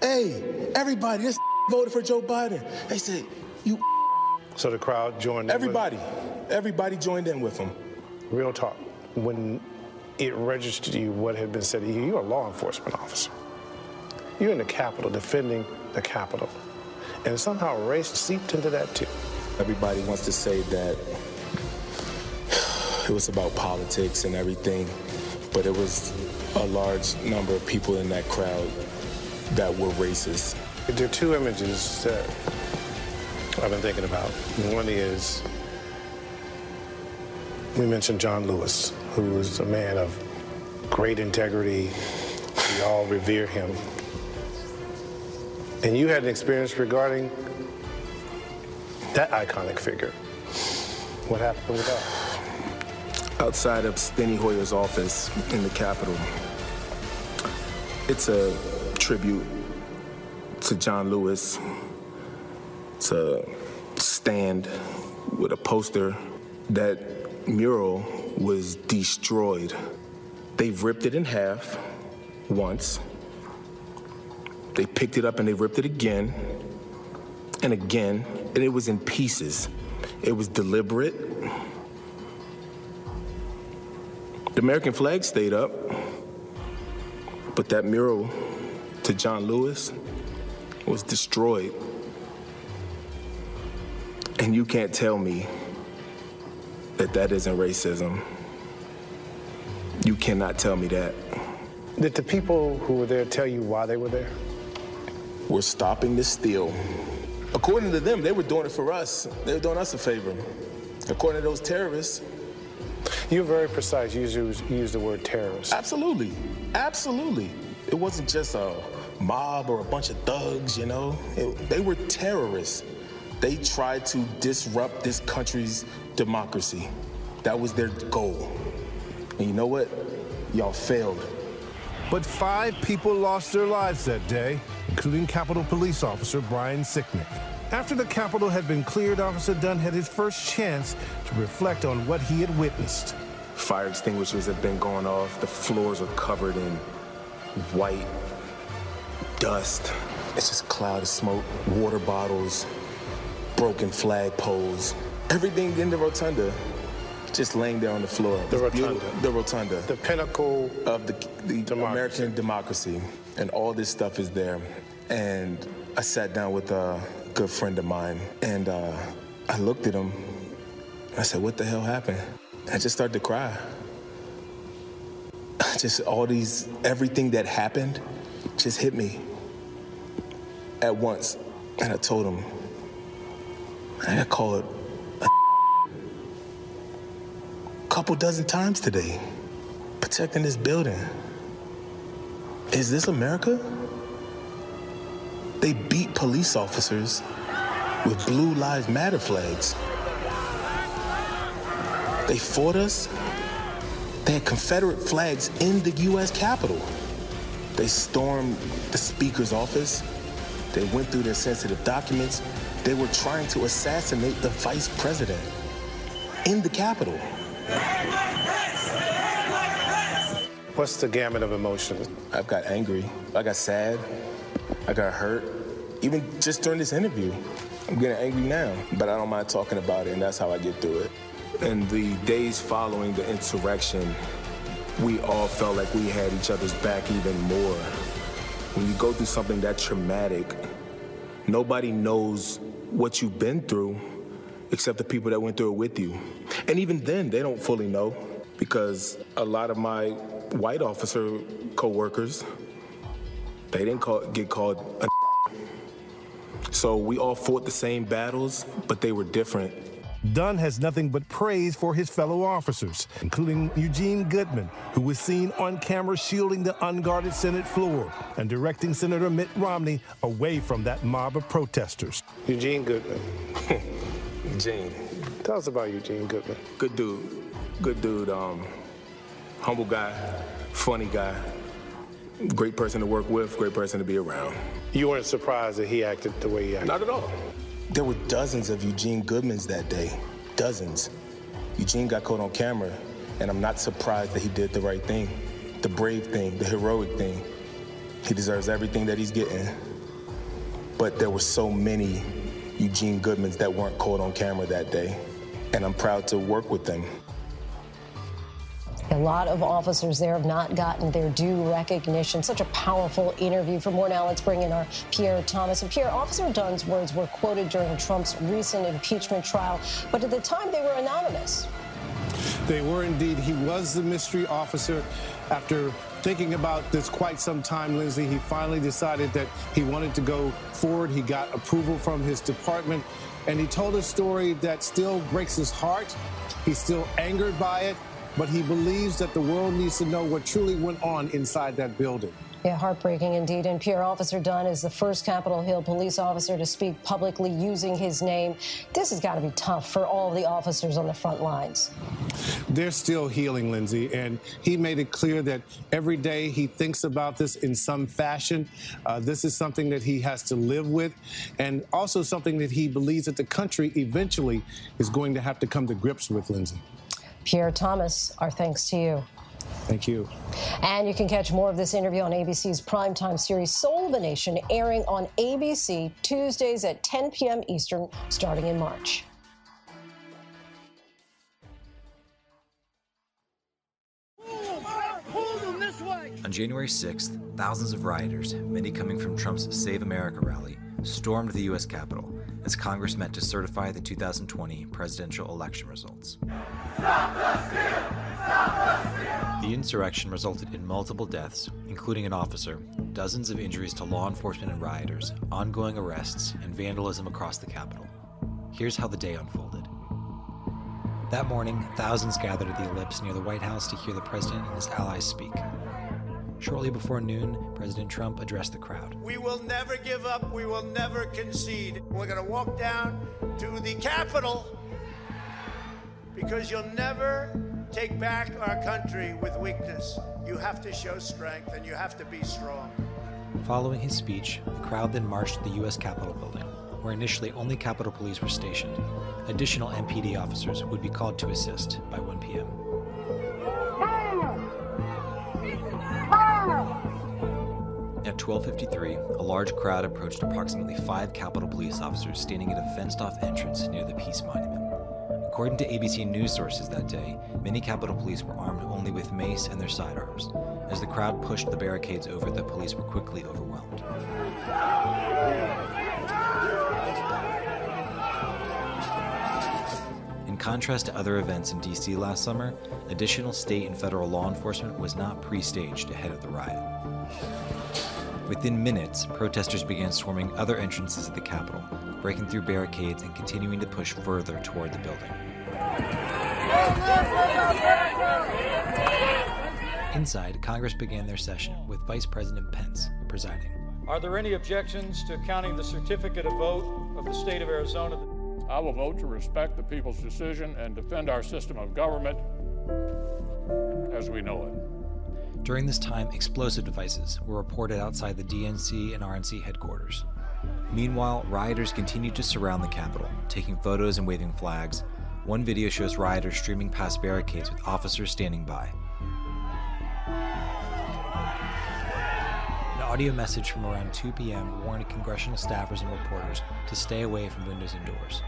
Hey, everybody, this voted for Joe Biden. They said, you. So the crowd joined. in Everybody, everybody joined in with him. Real talk. When it registered to you what had been said to you, you're a law enforcement officer. You're in the Capitol defending the Capitol. And somehow race seeped into that too. Everybody wants to say that it was about politics and everything, but it was a large number of people in that crowd that were racist. There are two images that I've been thinking about. One is we mentioned John Lewis, who was a man of great integrity. We all revere him. And you had an experience regarding that iconic figure. What happened with that? Outside of Steny Hoyer's office in the Capitol, it's a tribute to John Lewis. to stand with a poster. That mural was destroyed. They've ripped it in half once. They picked it up and they ripped it again and again, and it was in pieces. It was deliberate. The American flag stayed up, but that mural to John Lewis was destroyed. And you can't tell me that that isn't racism. You cannot tell me that. Did the people who were there tell you why they were there? We're stopping the steal. According to them, they were doing it for us. They were doing us a favor. According to those terrorists. You're very precise. You use, you use the word terrorist. Absolutely. Absolutely. It wasn't just a mob or a bunch of thugs, you know? It- they were terrorists. They tried to disrupt this country's democracy. That was their goal. And you know what? Y'all failed. But five people lost their lives that day, including Capitol Police Officer Brian Sicknick. After the Capitol had been cleared, Officer Dunn had his first chance to reflect on what he had witnessed. Fire extinguishers have been going off. The floors are covered in white dust. It's just a cloud of smoke, water bottles, broken flag poles, everything in the rotunda just laying there on the floor. The It's rotunda. The rotunda. The pinnacle of the, the American democracy. And all this stuff is there. And I sat down with a good friend of mine and uh, I looked at him. I said, What the hell happened? I just started to cry. Just all these, everything that happened just hit me at once. And I told him, I got called a couple dozen times today protecting this building. Is this America? They beat police officers with Blue Lives Matter flags. They fought us. They had Confederate flags in the U.S. Capitol. They stormed the Speaker's office. They went through their sensitive documents. They were trying to assassinate the Vice President in the Capitol. What's the gamut of emotions? I've got angry. I got sad. I got hurt. Even just during this interview, I'm getting angry now, but I don't mind talking about it, and that's how I get through it. In the days following the insurrection, we all felt like we had each other's back even more. When you go through something that traumatic, nobody knows what you've been through except the people that went through it with you. And even then, they don't fully know because a lot of my white officer coworkers, they didn't call, get called a so we all fought the same battles, but they were different. Dunn has nothing but praise for his fellow officers, including Eugene Goodman, who was seen on camera shielding the unguarded Senate floor and directing Senator Mitt Romney away from that mob of protesters. Eugene Goodman. Eugene. Tell us about Eugene Goodman. Good dude. Good dude. Um, humble guy, funny guy, great person to work with, great person to be around. You weren't surprised that he acted the way he acted? Not at all. There were dozens of Eugene Goodmans that day. Dozens. Eugene got caught on camera And I'm not surprised that he did the right thing, the brave thing, the heroic thing. He deserves everything that he's getting. But there were so many Eugene Goodmans that weren't caught on camera that day. And I'm proud to work with them. A lot of officers there have not gotten their due recognition. Such a powerful interview. For more now, let's bring in our Pierre Thomas. And Pierre, Officer Dunn's words were quoted during Trump's recent impeachment trial, but at the time they were anonymous. They were indeed. He was the mystery officer. After thinking about this quite some time, Lindsay, he finally decided that he wanted to go forward. He got approval from his department, and he told a story that still breaks his heart. He's still angered by it, but he believes that the world needs to know what truly went on inside that building. Yeah, heartbreaking indeed. And Pierre Officer Dunn is the first Capitol Hill police officer to speak publicly using his name. This has got to be tough for all the officers on the front lines. They're still healing, Lindsay, and he made it clear that every day he thinks about this in some fashion. Uh, this is something that he has to live with, and also something that he believes that the country eventually is going to have to come to grips with, Lindsay. Pierre Thomas, our thanks to you. Thank you. And you can catch more of this interview on ABC's primetime series Soul of a Nation, airing on ABC Tuesdays at 10 p.m. Eastern, starting in March. On January 6th, thousands of rioters, many coming from Trump's Save America rally, stormed the U.S. Capitol as Congress met to certify the 2020 presidential election results. The insurrection resulted in multiple deaths, including an officer, dozens of injuries to law enforcement and rioters, ongoing arrests, and vandalism across the Capitol. Here's how the day unfolded. That morning, thousands gathered at the Ellipse near the White House to hear the president and his allies speak. Shortly before noon, President Trump addressed the crowd. We will never give up. We will never concede. We're going to walk down to the Capitol because you'll never take back our country with weakness. You have to show strength and you have to be strong. Following his speech, the crowd then marched to the U.S. Capitol building, where initially only Capitol Police were stationed. Additional MPD officers would be called to assist by 1 p.m. At 12:53, a large crowd approached approximately 5 Capitol Police officers standing at a fenced-off entrance near the Peace Monument. According to ABC News sources that day, many Capitol Police were armed only with mace and their sidearms. As the crowd pushed the barricades over, the police were quickly overwhelmed. Contrast to other events in D.C. last summer, additional state and federal law enforcement was not pre staged ahead of the riot. Within minutes, protesters began storming other entrances of the Capitol, breaking through barricades and continuing to push further toward the building. Inside, Congress began their session with Vice President Pence presiding. Are there any objections to counting the certificate of vote of the state of Arizona? I will vote to respect the people's decision and defend our system of government as we know it. During this time, explosive devices were reported outside the DNC and RNC headquarters. Meanwhile, rioters continued to surround the Capitol, taking photos and waving flags. One video shows rioters streaming past barricades with officers standing by. Audio message from around 2 p.m. warned congressional staffers and reporters to stay away from windows and doors.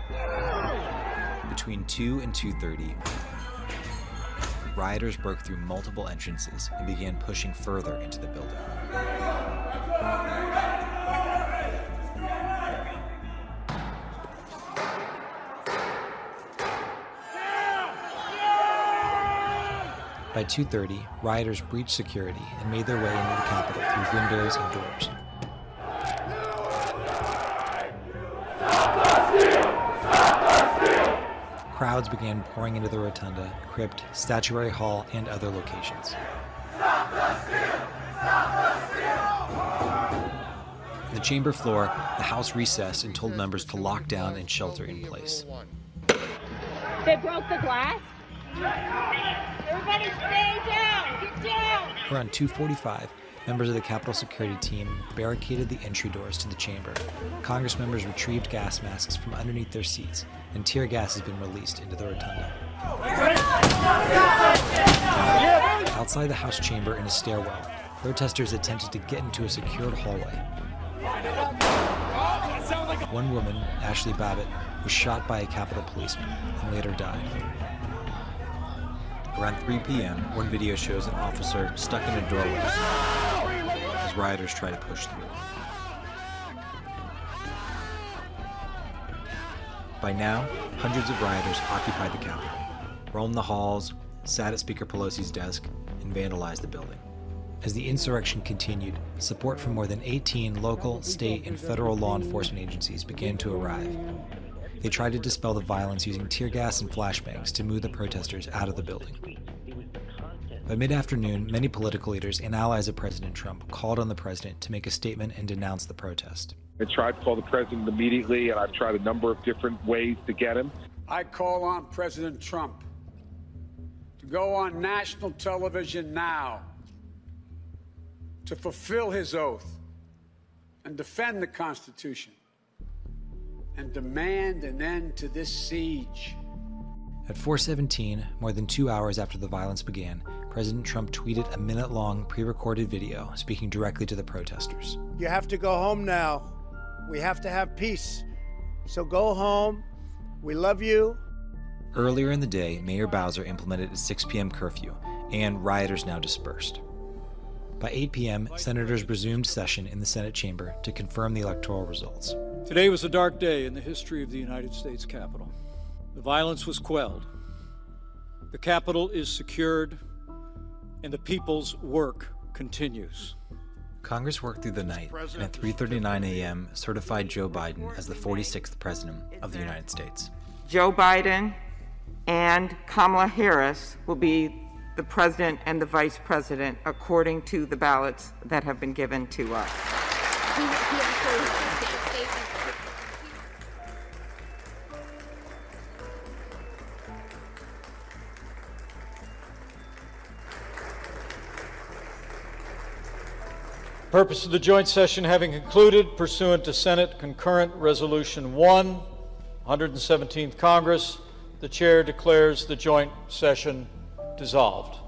Between 2 and 2:30, rioters broke through multiple entrances and began pushing further into the building. By 2:30, rioters breached security and made their way into the Capitol through windows and doors. Crowds began pouring into the rotunda, crypt, statuary hall, and other locations. On the chamber floor, the House recessed and told members to lock down and shelter in place. They broke the glass? Everybody stay down! Get down! Around 2:45, members of the Capitol security team barricaded the entry doors to the chamber. Congress members retrieved gas masks from underneath their seats, and tear gas has been released into the rotunda. Outside the House chamber in a stairwell, protesters attempted to get into a secured hallway. One woman, Ashli Babbitt, was shot by a Capitol policeman and later died. Around 3 p.m., one video shows an officer stuck in a doorway as rioters try to push through. By now, hundreds of rioters occupied the Capitol, roamed the halls, sat at Speaker Pelosi's desk, and vandalized the building. As the insurrection continued, support from more than 18 local, state, and federal law enforcement agencies began to arrive. They tried to dispel the violence using tear gas and flashbangs to move the protesters out of the building. By mid afternoon, many political leaders and allies of President Trump called on the president to make a statement and denounce the protest. I tried to call the president immediately, and I've tried a number of different ways to get him. I call on President Trump to go on national television now to fulfill his oath and defend the Constitution and demand an end to this siege. At 4:17, more than 2 hours after the violence began, President Trump tweeted a minute-long pre-recorded video speaking directly to the protesters. You have to go home now. We have to have peace. So go home. We love you. Earlier in the day, Mayor Bowser implemented a 6 p.m. curfew, and rioters now dispersed. By 8 p.m., senators resumed session in the Senate chamber to confirm the electoral results. Today was a dark day in the history of the United States Capitol. The violence was quelled. The Capitol is secured, and the people's work continues. Congress worked through the night and at 3:39 a.m. certified Joe Biden as the 46th president of the United States. Joe Biden and Kamala Harris will be the president and the vice president according to the ballots that have been given to us. Purpose of the joint session having concluded pursuant to Senate Concurrent Resolution 1, 117th Congress, the chair declares the joint session dissolved.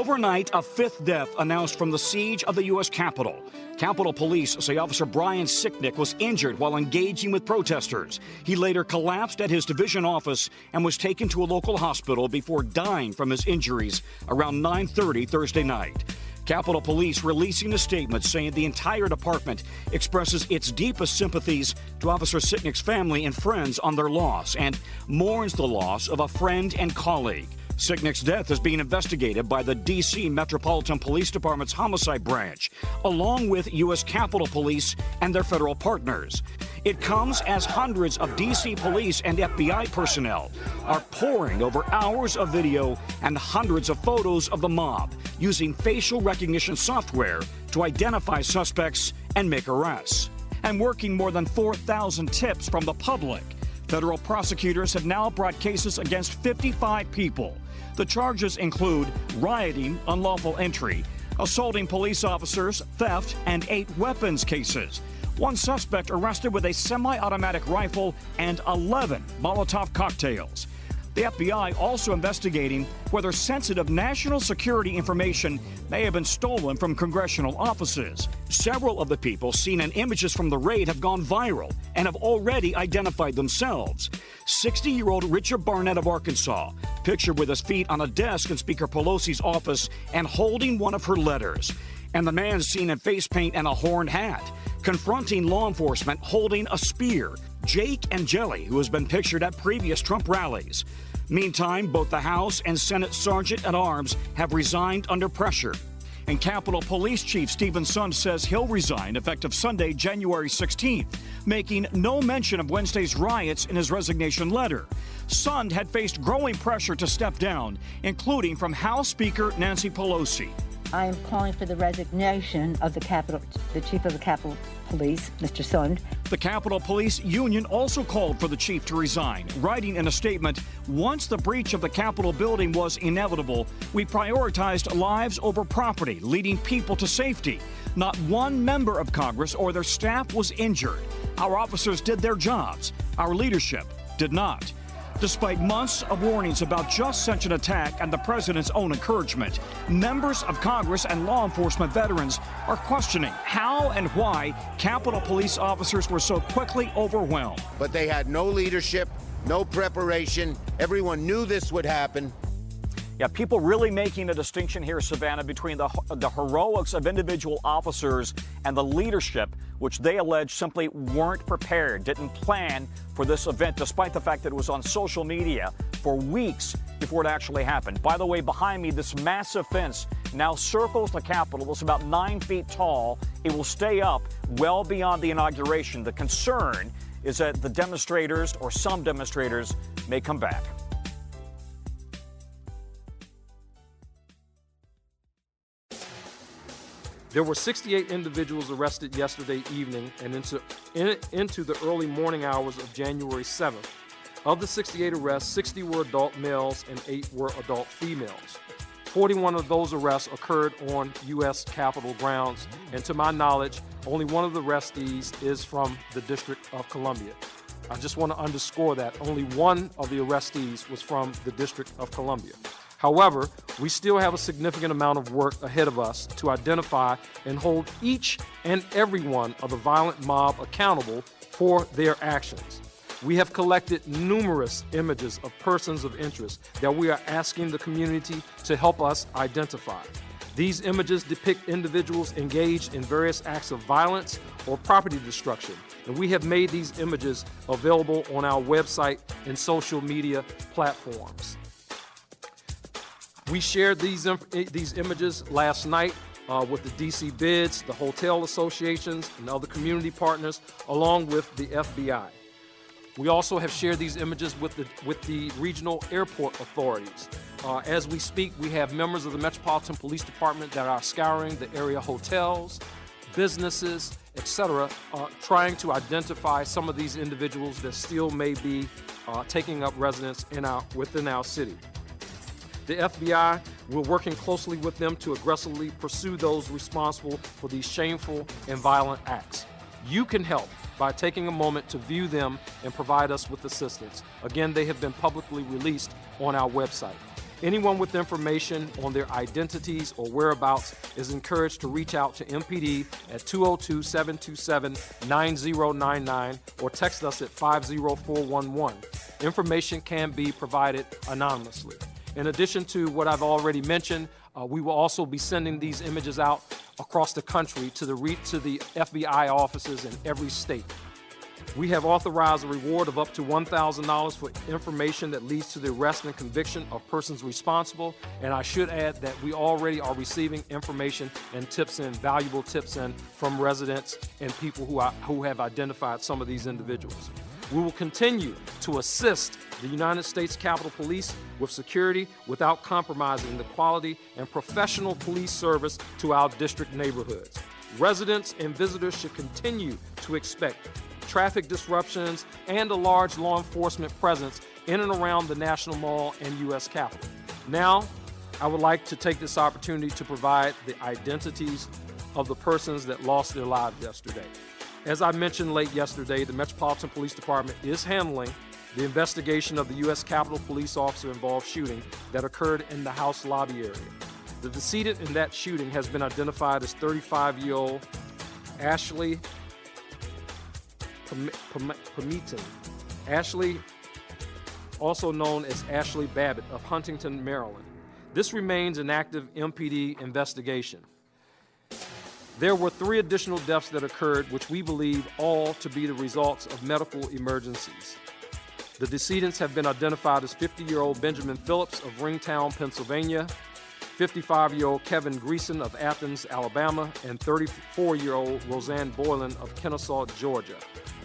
Overnight, a fifth death announced from the siege of the U.S. Capitol. Capitol Police say Officer Brian Sicknick was injured while engaging with protesters. He later collapsed at his division office and was taken to a local hospital before dying from his injuries around 9:30 Thursday night. Capitol Police releasing a statement saying the entire department expresses its deepest sympathies to Officer Sicknick's family and friends on their loss and mourns the loss of a friend and colleague. Sicknick's death is being investigated by the D.C. Metropolitan Police Department's Homicide Branch, along with U.S. Capitol Police and their federal partners. It comes as hundreds of D.C. police and FBI personnel are poring over hours of video and hundreds of photos of the mob using facial recognition software to identify suspects and make arrests. And working more than 4,000 tips from the public. Federal prosecutors have now brought cases against 55 people. The charges include rioting, unlawful entry, assaulting police officers, theft, and eight weapons cases. One suspect arrested with a semi automatic rifle and 11 Molotov cocktails. The FBI also investigating whether sensitive national security information may have been stolen from congressional offices. Several of the people seen in images from the raid have gone viral and have already identified themselves. 60 year old Richard Barnett of Arkansas, pictured with his feet on a desk in Speaker Pelosi's office and holding one of her letters. And the man seen in face paint and a horned hat, confronting law enforcement holding a spear. Jake Angeli, who has been pictured at previous Trump rallies. Meantime, both the House and Senate Sergeant at Arms have resigned under pressure. And Capitol Police Chief Steven Sund says he'll resign effective Sunday, January 16th, making no mention of Wednesday's riots in his resignation letter. Sund had faced growing pressure to step down, including from House Speaker Nancy Pelosi. I am calling for the resignation of the the Chief of the Capitol Police, Mr. Sund, The Capitol Police Union also called for the chief to resign, writing in a statement Once the breach of the Capitol building was inevitable, we prioritized lives over property, leading people to safety. Not one member of Congress or their staff was injured. Our officers did their jobs, our leadership did not. Despite months of warnings about just such an attack and the president's own encouragement, members of Congress and law enforcement veterans are questioning how and why Capitol Police officers were so quickly overwhelmed. But they had no leadership, no preparation. Everyone knew this would happen. Yeah, people really making a distinction here, Savannah, between the, the heroics of individual officers and the leadership, which they allege simply weren't prepared, didn't plan for this event, despite the fact that it was on social media for weeks before it actually happened. By the way, behind me, this massive fence now circles the Capitol. It's about nine feet tall. It will stay up well beyond the inauguration. The concern is that the demonstrators, or some demonstrators, may come back. There were 68 individuals arrested yesterday evening and into, in, into the early morning hours of January 7th. Of the 68 arrests, 60 were adult males and 8 were adult females. 41 of those arrests occurred on U.S. Capitol grounds, and to my knowledge, only one of the arrestees is from the District of Columbia. I just want to underscore that only one of the arrestees was from the District of Columbia. However, we still have a significant amount of work ahead of us to identify and hold each and every one of the violent mob accountable for their actions. We have collected numerous images of persons of interest that we are asking the community to help us identify. These images depict individuals engaged in various acts of violence or property destruction, and we have made these images available on our website and social media platforms. We shared these, these images last night uh, with the DC bids, the hotel associations, and other community partners, along with the FBI. We also have shared these images with the, with the regional airport authorities. Uh, as we speak, we have members of the Metropolitan Police Department that are scouring the area hotels, businesses, etc., uh, trying to identify some of these individuals that still may be uh, taking up residence in our, within our city. The FBI, we're working closely with them to aggressively pursue those responsible for these shameful and violent acts. You can help by taking a moment to view them and provide us with assistance. Again, they have been publicly released on our website. Anyone with information on their identities or whereabouts is encouraged to reach out to MPD at 202 727 9099 or text us at 50411. Information can be provided anonymously. In addition to what I've already mentioned, uh, we will also be sending these images out across the country to the, re- to the FBI offices in every state. We have authorized a reward of up to $1,000 for information that leads to the arrest and conviction of persons responsible. And I should add that we already are receiving information and tips in, valuable tips in from residents and people who, who have identified some of these individuals. We will continue to assist the United States Capitol Police with security without compromising the quality and professional police service to our district neighborhoods. Residents and visitors should continue to expect traffic disruptions and a large law enforcement presence in and around the National Mall and U.S. Capitol. Now, I would like to take this opportunity to provide the identities of the persons that lost their lives yesterday. As I mentioned late yesterday, the Metropolitan Police Department is handling the investigation of the U.S. Capitol police officer involved shooting that occurred in the House lobby area. The decedent in that shooting has been identified as 35 year old Ashley Pamiton. Ashley, also known as Ashli Babbitt of Huntingtown, Maryland. This remains an active MPD investigation. There were three additional deaths that occurred, which we believe all to be the results of medical emergencies. The decedents have been identified as 50 year old Benjamin Phillips of Ringtown, Pennsylvania, 55 year old Kevin Greeson of Athens, Alabama, and 34 year old Rosanne Boyland of Kennesaw, Georgia.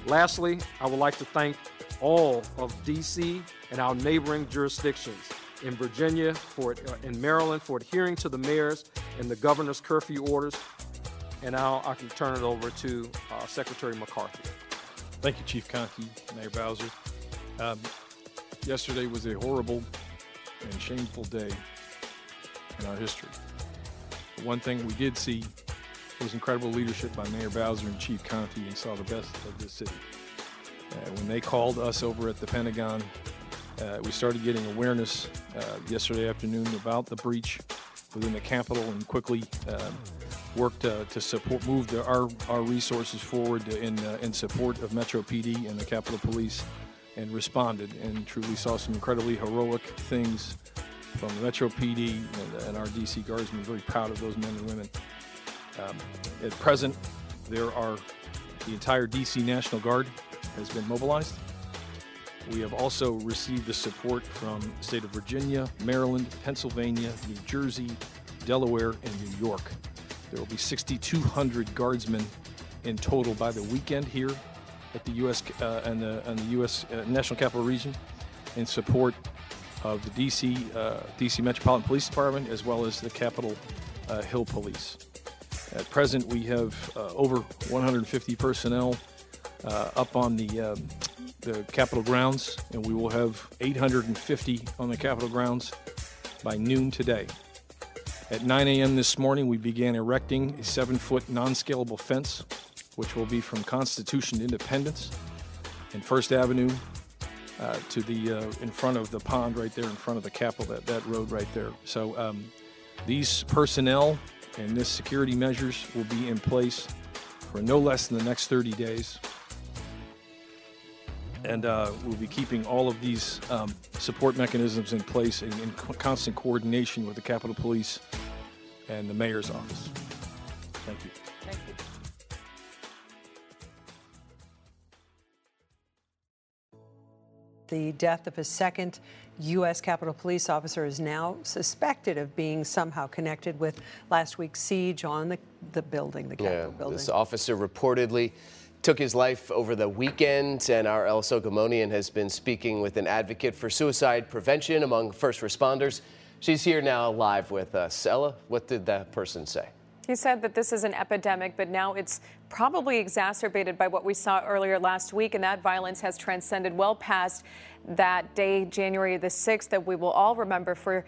Lastly, I would like to thank all of DC and our neighboring jurisdictions in Virginia, for uh, in Maryland for adhering to the mayor's and the governor's curfew orders and now I can turn it over to uh, Secretary McCarthy. Thank you, Chief Contee, Mayor Bowser. Um, yesterday was a horrible and shameful day in our history. The one thing we did see was incredible leadership by Mayor Bowser and Chief Contee and saw the best of this city. Uh, when they called us over at the Pentagon, uh, we started getting awareness uh, yesterday afternoon about the breach within the Capitol and quickly worked uh, to support, move the, our, our resources forward in, uh, in support of Metro PD and the Capitol Police and responded and truly saw some incredibly heroic things from Metro PD and, and our DC Guardsmen. Very proud of those men and women. Um, at present, there are the entire DC National Guard has been mobilized. We have also received the support from the state of Virginia, Maryland, Pennsylvania, New Jersey, Delaware, and New York. There will be 6,200 guardsmen in total by the weekend here at the U.S. Uh, and, the, and the U.S. Uh, National Capital Region in support of the D.C. Uh, D.C. Metropolitan Police Department as well as the Capitol uh, Hill Police. At present, we have uh, over 150 personnel uh, up on the um, the Capitol grounds, and we will have 850 on the Capitol grounds by noon today. At 9 a.m. this morning, we began erecting a seven foot non scalable fence, which will be from Constitution Independence and First Avenue uh, to the uh, in front of the pond right there in front of the Capitol, that, that road right there. So um, these personnel and this security measures will be in place for no less than the next 30 days. And uh, we'll be keeping all of these um, support mechanisms in place in, in constant coordination with the Capitol Police and the Mayor's office. Thank you. Thank you. The death of a second U.S. Capitol Police officer is now suspected of being somehow connected with last week's siege on the, the building, the Capitol yeah, building. This officer reportedly took his life over the weekend, and our El Sogomonian has been speaking with an advocate for suicide prevention among first responders. She's here now live with us. Ella, what did that person say? He said that this is an epidemic, but now it's probably exacerbated by what we saw earlier last week, and that violence has transcended well past that day, January the 6th, that we will all remember for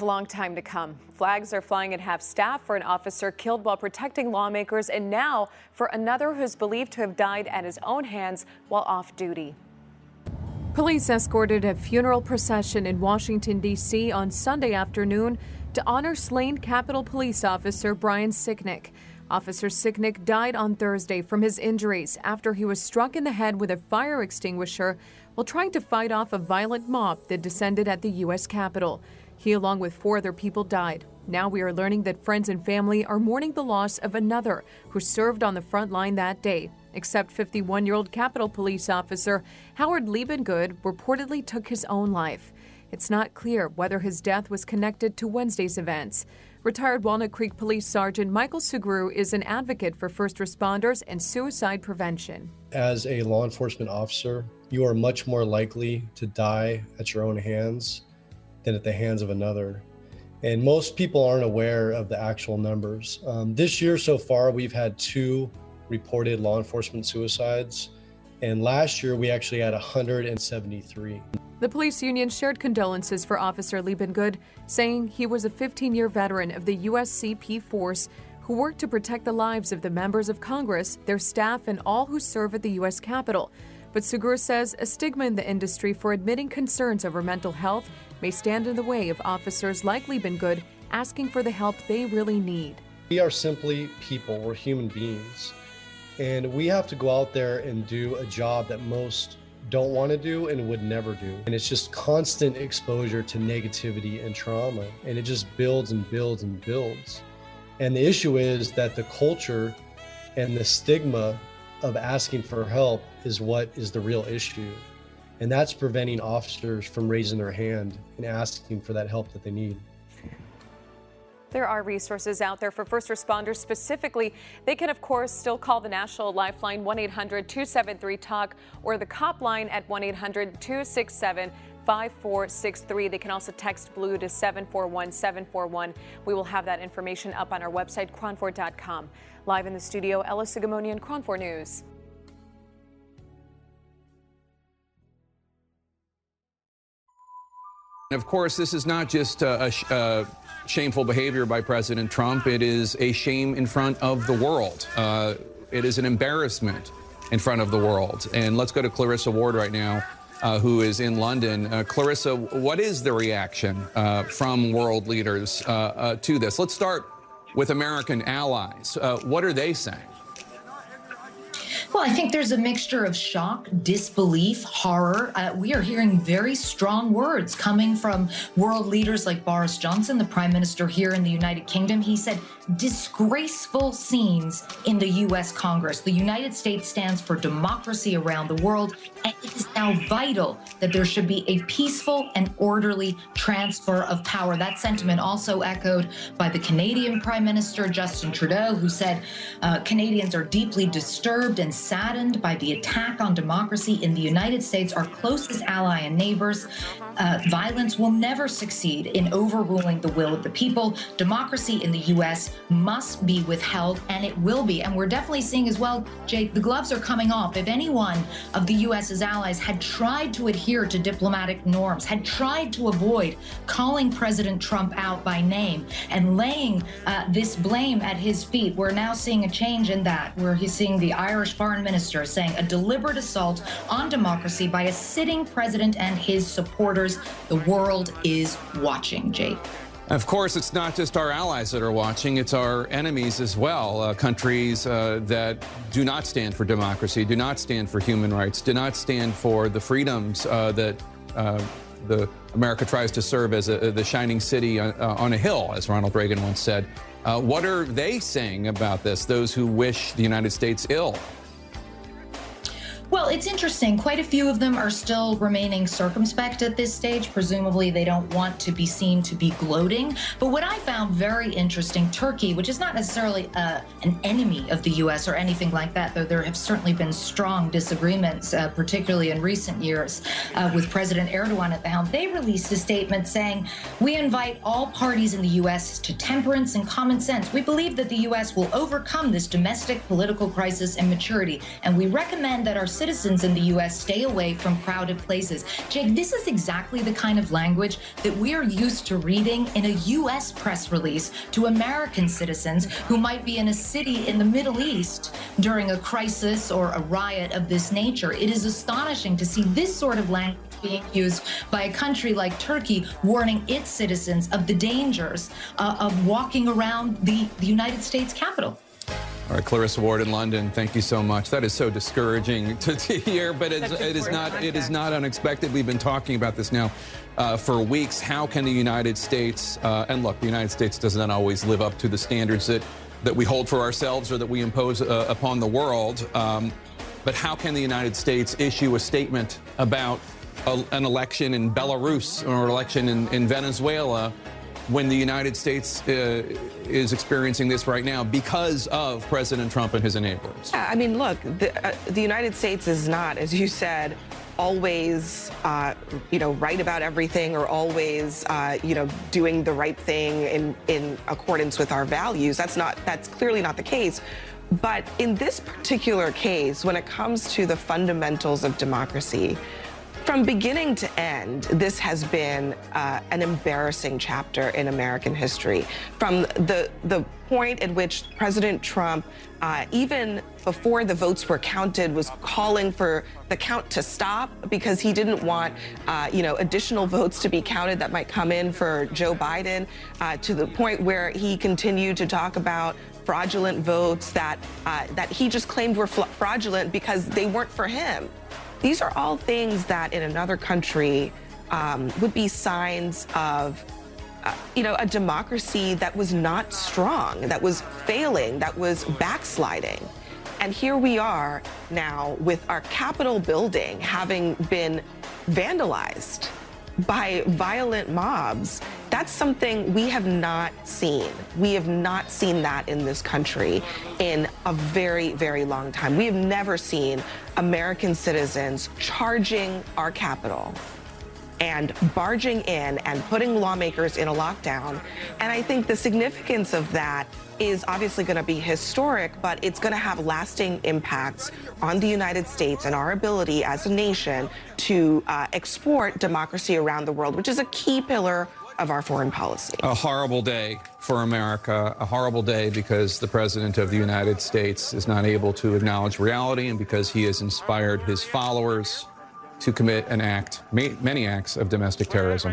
a long time to come. Flags are flying at half staff for an officer killed while protecting lawmakers, and now for another who's believed to have died at his own hands while off duty. Police escorted a funeral procession in Washington, D.C. on Sunday afternoon to honor slain Capitol Police Officer Brian Sicknick. Officer Sicknick died on Thursday from his injuries after he was struck in the head with a fire extinguisher while trying to fight off a violent mob that descended at the U.S. Capitol. He, along with four other people, died. Now we are learning that friends and family are mourning the loss of another who served on the front line that day. Except 51 year old Capitol Police officer Howard Liebengood reportedly took his own life. It's not clear whether his death was connected to Wednesday's events. Retired Walnut Creek Police Sergeant Michael Sugrue is an advocate for first responders and suicide prevention. As a law enforcement officer, you are much more likely to die at your own hands than at the hands of another. And most people aren't aware of the actual numbers. Um, this year so far, we've had two reported law enforcement suicides. And last year, we actually had 173. The police union shared condolences for Officer Liebengood, saying he was a 15 year veteran of the USCP force who worked to protect the lives of the members of Congress, their staff, and all who serve at the U.S. Capitol. But Sugrue says a stigma in the industry for admitting concerns over mental health may stand in the way of officers like Liebengood asking for the help they really need. We are simply people, we're human beings. And we have to go out there and do a job that most don't want to do and would never do. And it's just constant exposure to negativity and trauma. And it just builds and builds and builds. And the issue is that the culture and the stigma of asking for help is what is the real issue. And that's preventing officers from raising their hand and asking for that help that they need. There are resources out there for first responders specifically. They can, of course, still call the National Lifeline 1 800 273 TALK or the COP line at 1 800 267 5463. They can also text Blue to 741 741. We will have that information up on our website, KRON4.com. Live in the studio, Ella Sogomonian, KRON 4 News. And of course, this is not just a, a, a shameful behavior by President Trump. It is a shame in front of the world. Uh, it is an embarrassment in front of the world. And let's go to Clarissa Ward right now, uh, who is in London. Uh, Clarissa, what is the reaction uh, from world leaders uh, uh, to this? Let's start with American allies. what are they saying? Well, I think there's a mixture of shock, disbelief, horror. Uh, we are hearing very strong words coming from world leaders like Boris Johnson, the prime minister here in the United Kingdom. He said, disgraceful scenes in the U.S. Congress. The United States stands for democracy around the world, and it is now vital that there should be a peaceful and orderly transfer of power. That sentiment also echoed by the Canadian Prime Minister, Justin Trudeau, who said uh, Canadians are deeply disturbed and saddened by the attack on democracy in the United States, our closest ally and neighbors. Uh, violence will never succeed in overruling the will of the people. Democracy in the U.S. must be withheld, and it will be. And we're definitely seeing as well, Jake, the gloves are coming off. If any one of the U.S.'s allies had tried to adhere to diplomatic norms, had tried to avoid calling President Trump out by name and laying uh, this blame at his feet, we're now seeing a change in that, where he's seeing the Irish foreign minister saying a deliberate assault on democracy by a sitting president and his supporters. The world is watching, Jake. Of course, it's not just our allies that are watching, it's our enemies as well. Uh, countries uh, that do not stand for democracy, do not stand for human rights, do not stand for the freedoms uh, that uh, the America tries to serve as a, the shining city on, uh, on, a hill, as Ronald Reagan once said. Uh, what are they saying about this, those who wish the United States ill? Well, it's interesting. Quite a few of them are still remaining circumspect at this stage. Presumably, they don't want to be seen to be gloating. But what I found very interesting Turkey, which is not necessarily uh, an enemy of the U.S. or anything like that, though there have certainly been strong disagreements, uh, particularly in recent years, uh, with President Erdogan at the helm. They released a statement saying, We invite all parties in the U.S. to temperance and common sense. We believe that the U.S. will overcome this domestic political crisis and maturity, and we recommend that our citizens in the U.S. stay away from crowded places. Jake, this is exactly the kind of language that we are used to reading in a U.S. press release to American citizens who might be in a city in the Middle East during a crisis or a riot of this nature. It is astonishing to see this sort of language being used by a country like Turkey, warning its citizens of the dangers uh, of walking around the, the United States Capitol. All right, Clarissa Ward in London, thank you so much. That is so discouraging to, to hear, but it's, it is not it is not unexpected. We've been talking about this now uh, for weeks. How can the United States uh, and look, the United States does not always live up to the standards that that we hold for ourselves or that we impose uh, upon the world. Um, but how can the United States issue a statement about a, an election in Belarus or an election in, in Venezuela? When the United States uh, is experiencing this right now because of President Trump and his enablers? I mean, look, the, uh, the United States is not, as you said, always, uh, you know, right about everything or always, uh, you know, doing the right thing in, in accordance with our values. That's not, that's clearly not the case. But in this particular case, when it comes to the fundamentals of democracy, from beginning to end, this has been uh, an embarrassing chapter in American history. From the the point at which President Trump, uh, even before the votes were counted, was calling for the count to stop because he didn't want, uh, you know, additional votes to be counted that might come in for Joe Biden, uh, to the point where he continued to talk about fraudulent votes that uh, that he just claimed were fraudulent because they weren't for him. These are all things that in another country um, would be signs of, uh, you know, a democracy that was not strong, that was failing, that was backsliding. And here we are now with our Capitol building having been vandalized by violent mobs. That's something we have not seen. We have not seen that in this country in a very, very long time. We have never seen American citizens charging our Capitol and barging in and putting lawmakers in a lockdown. And I think the significance of that is obviously going to be historic, but it's going to have lasting impacts on the United States and our ability as a nation to uh, export democracy around the world, which is a key pillar of our foreign policy. A horrible day for America, a horrible day because the President of the United States is not able to acknowledge reality and because he has inspired his followers to commit an act, many acts of domestic terrorism.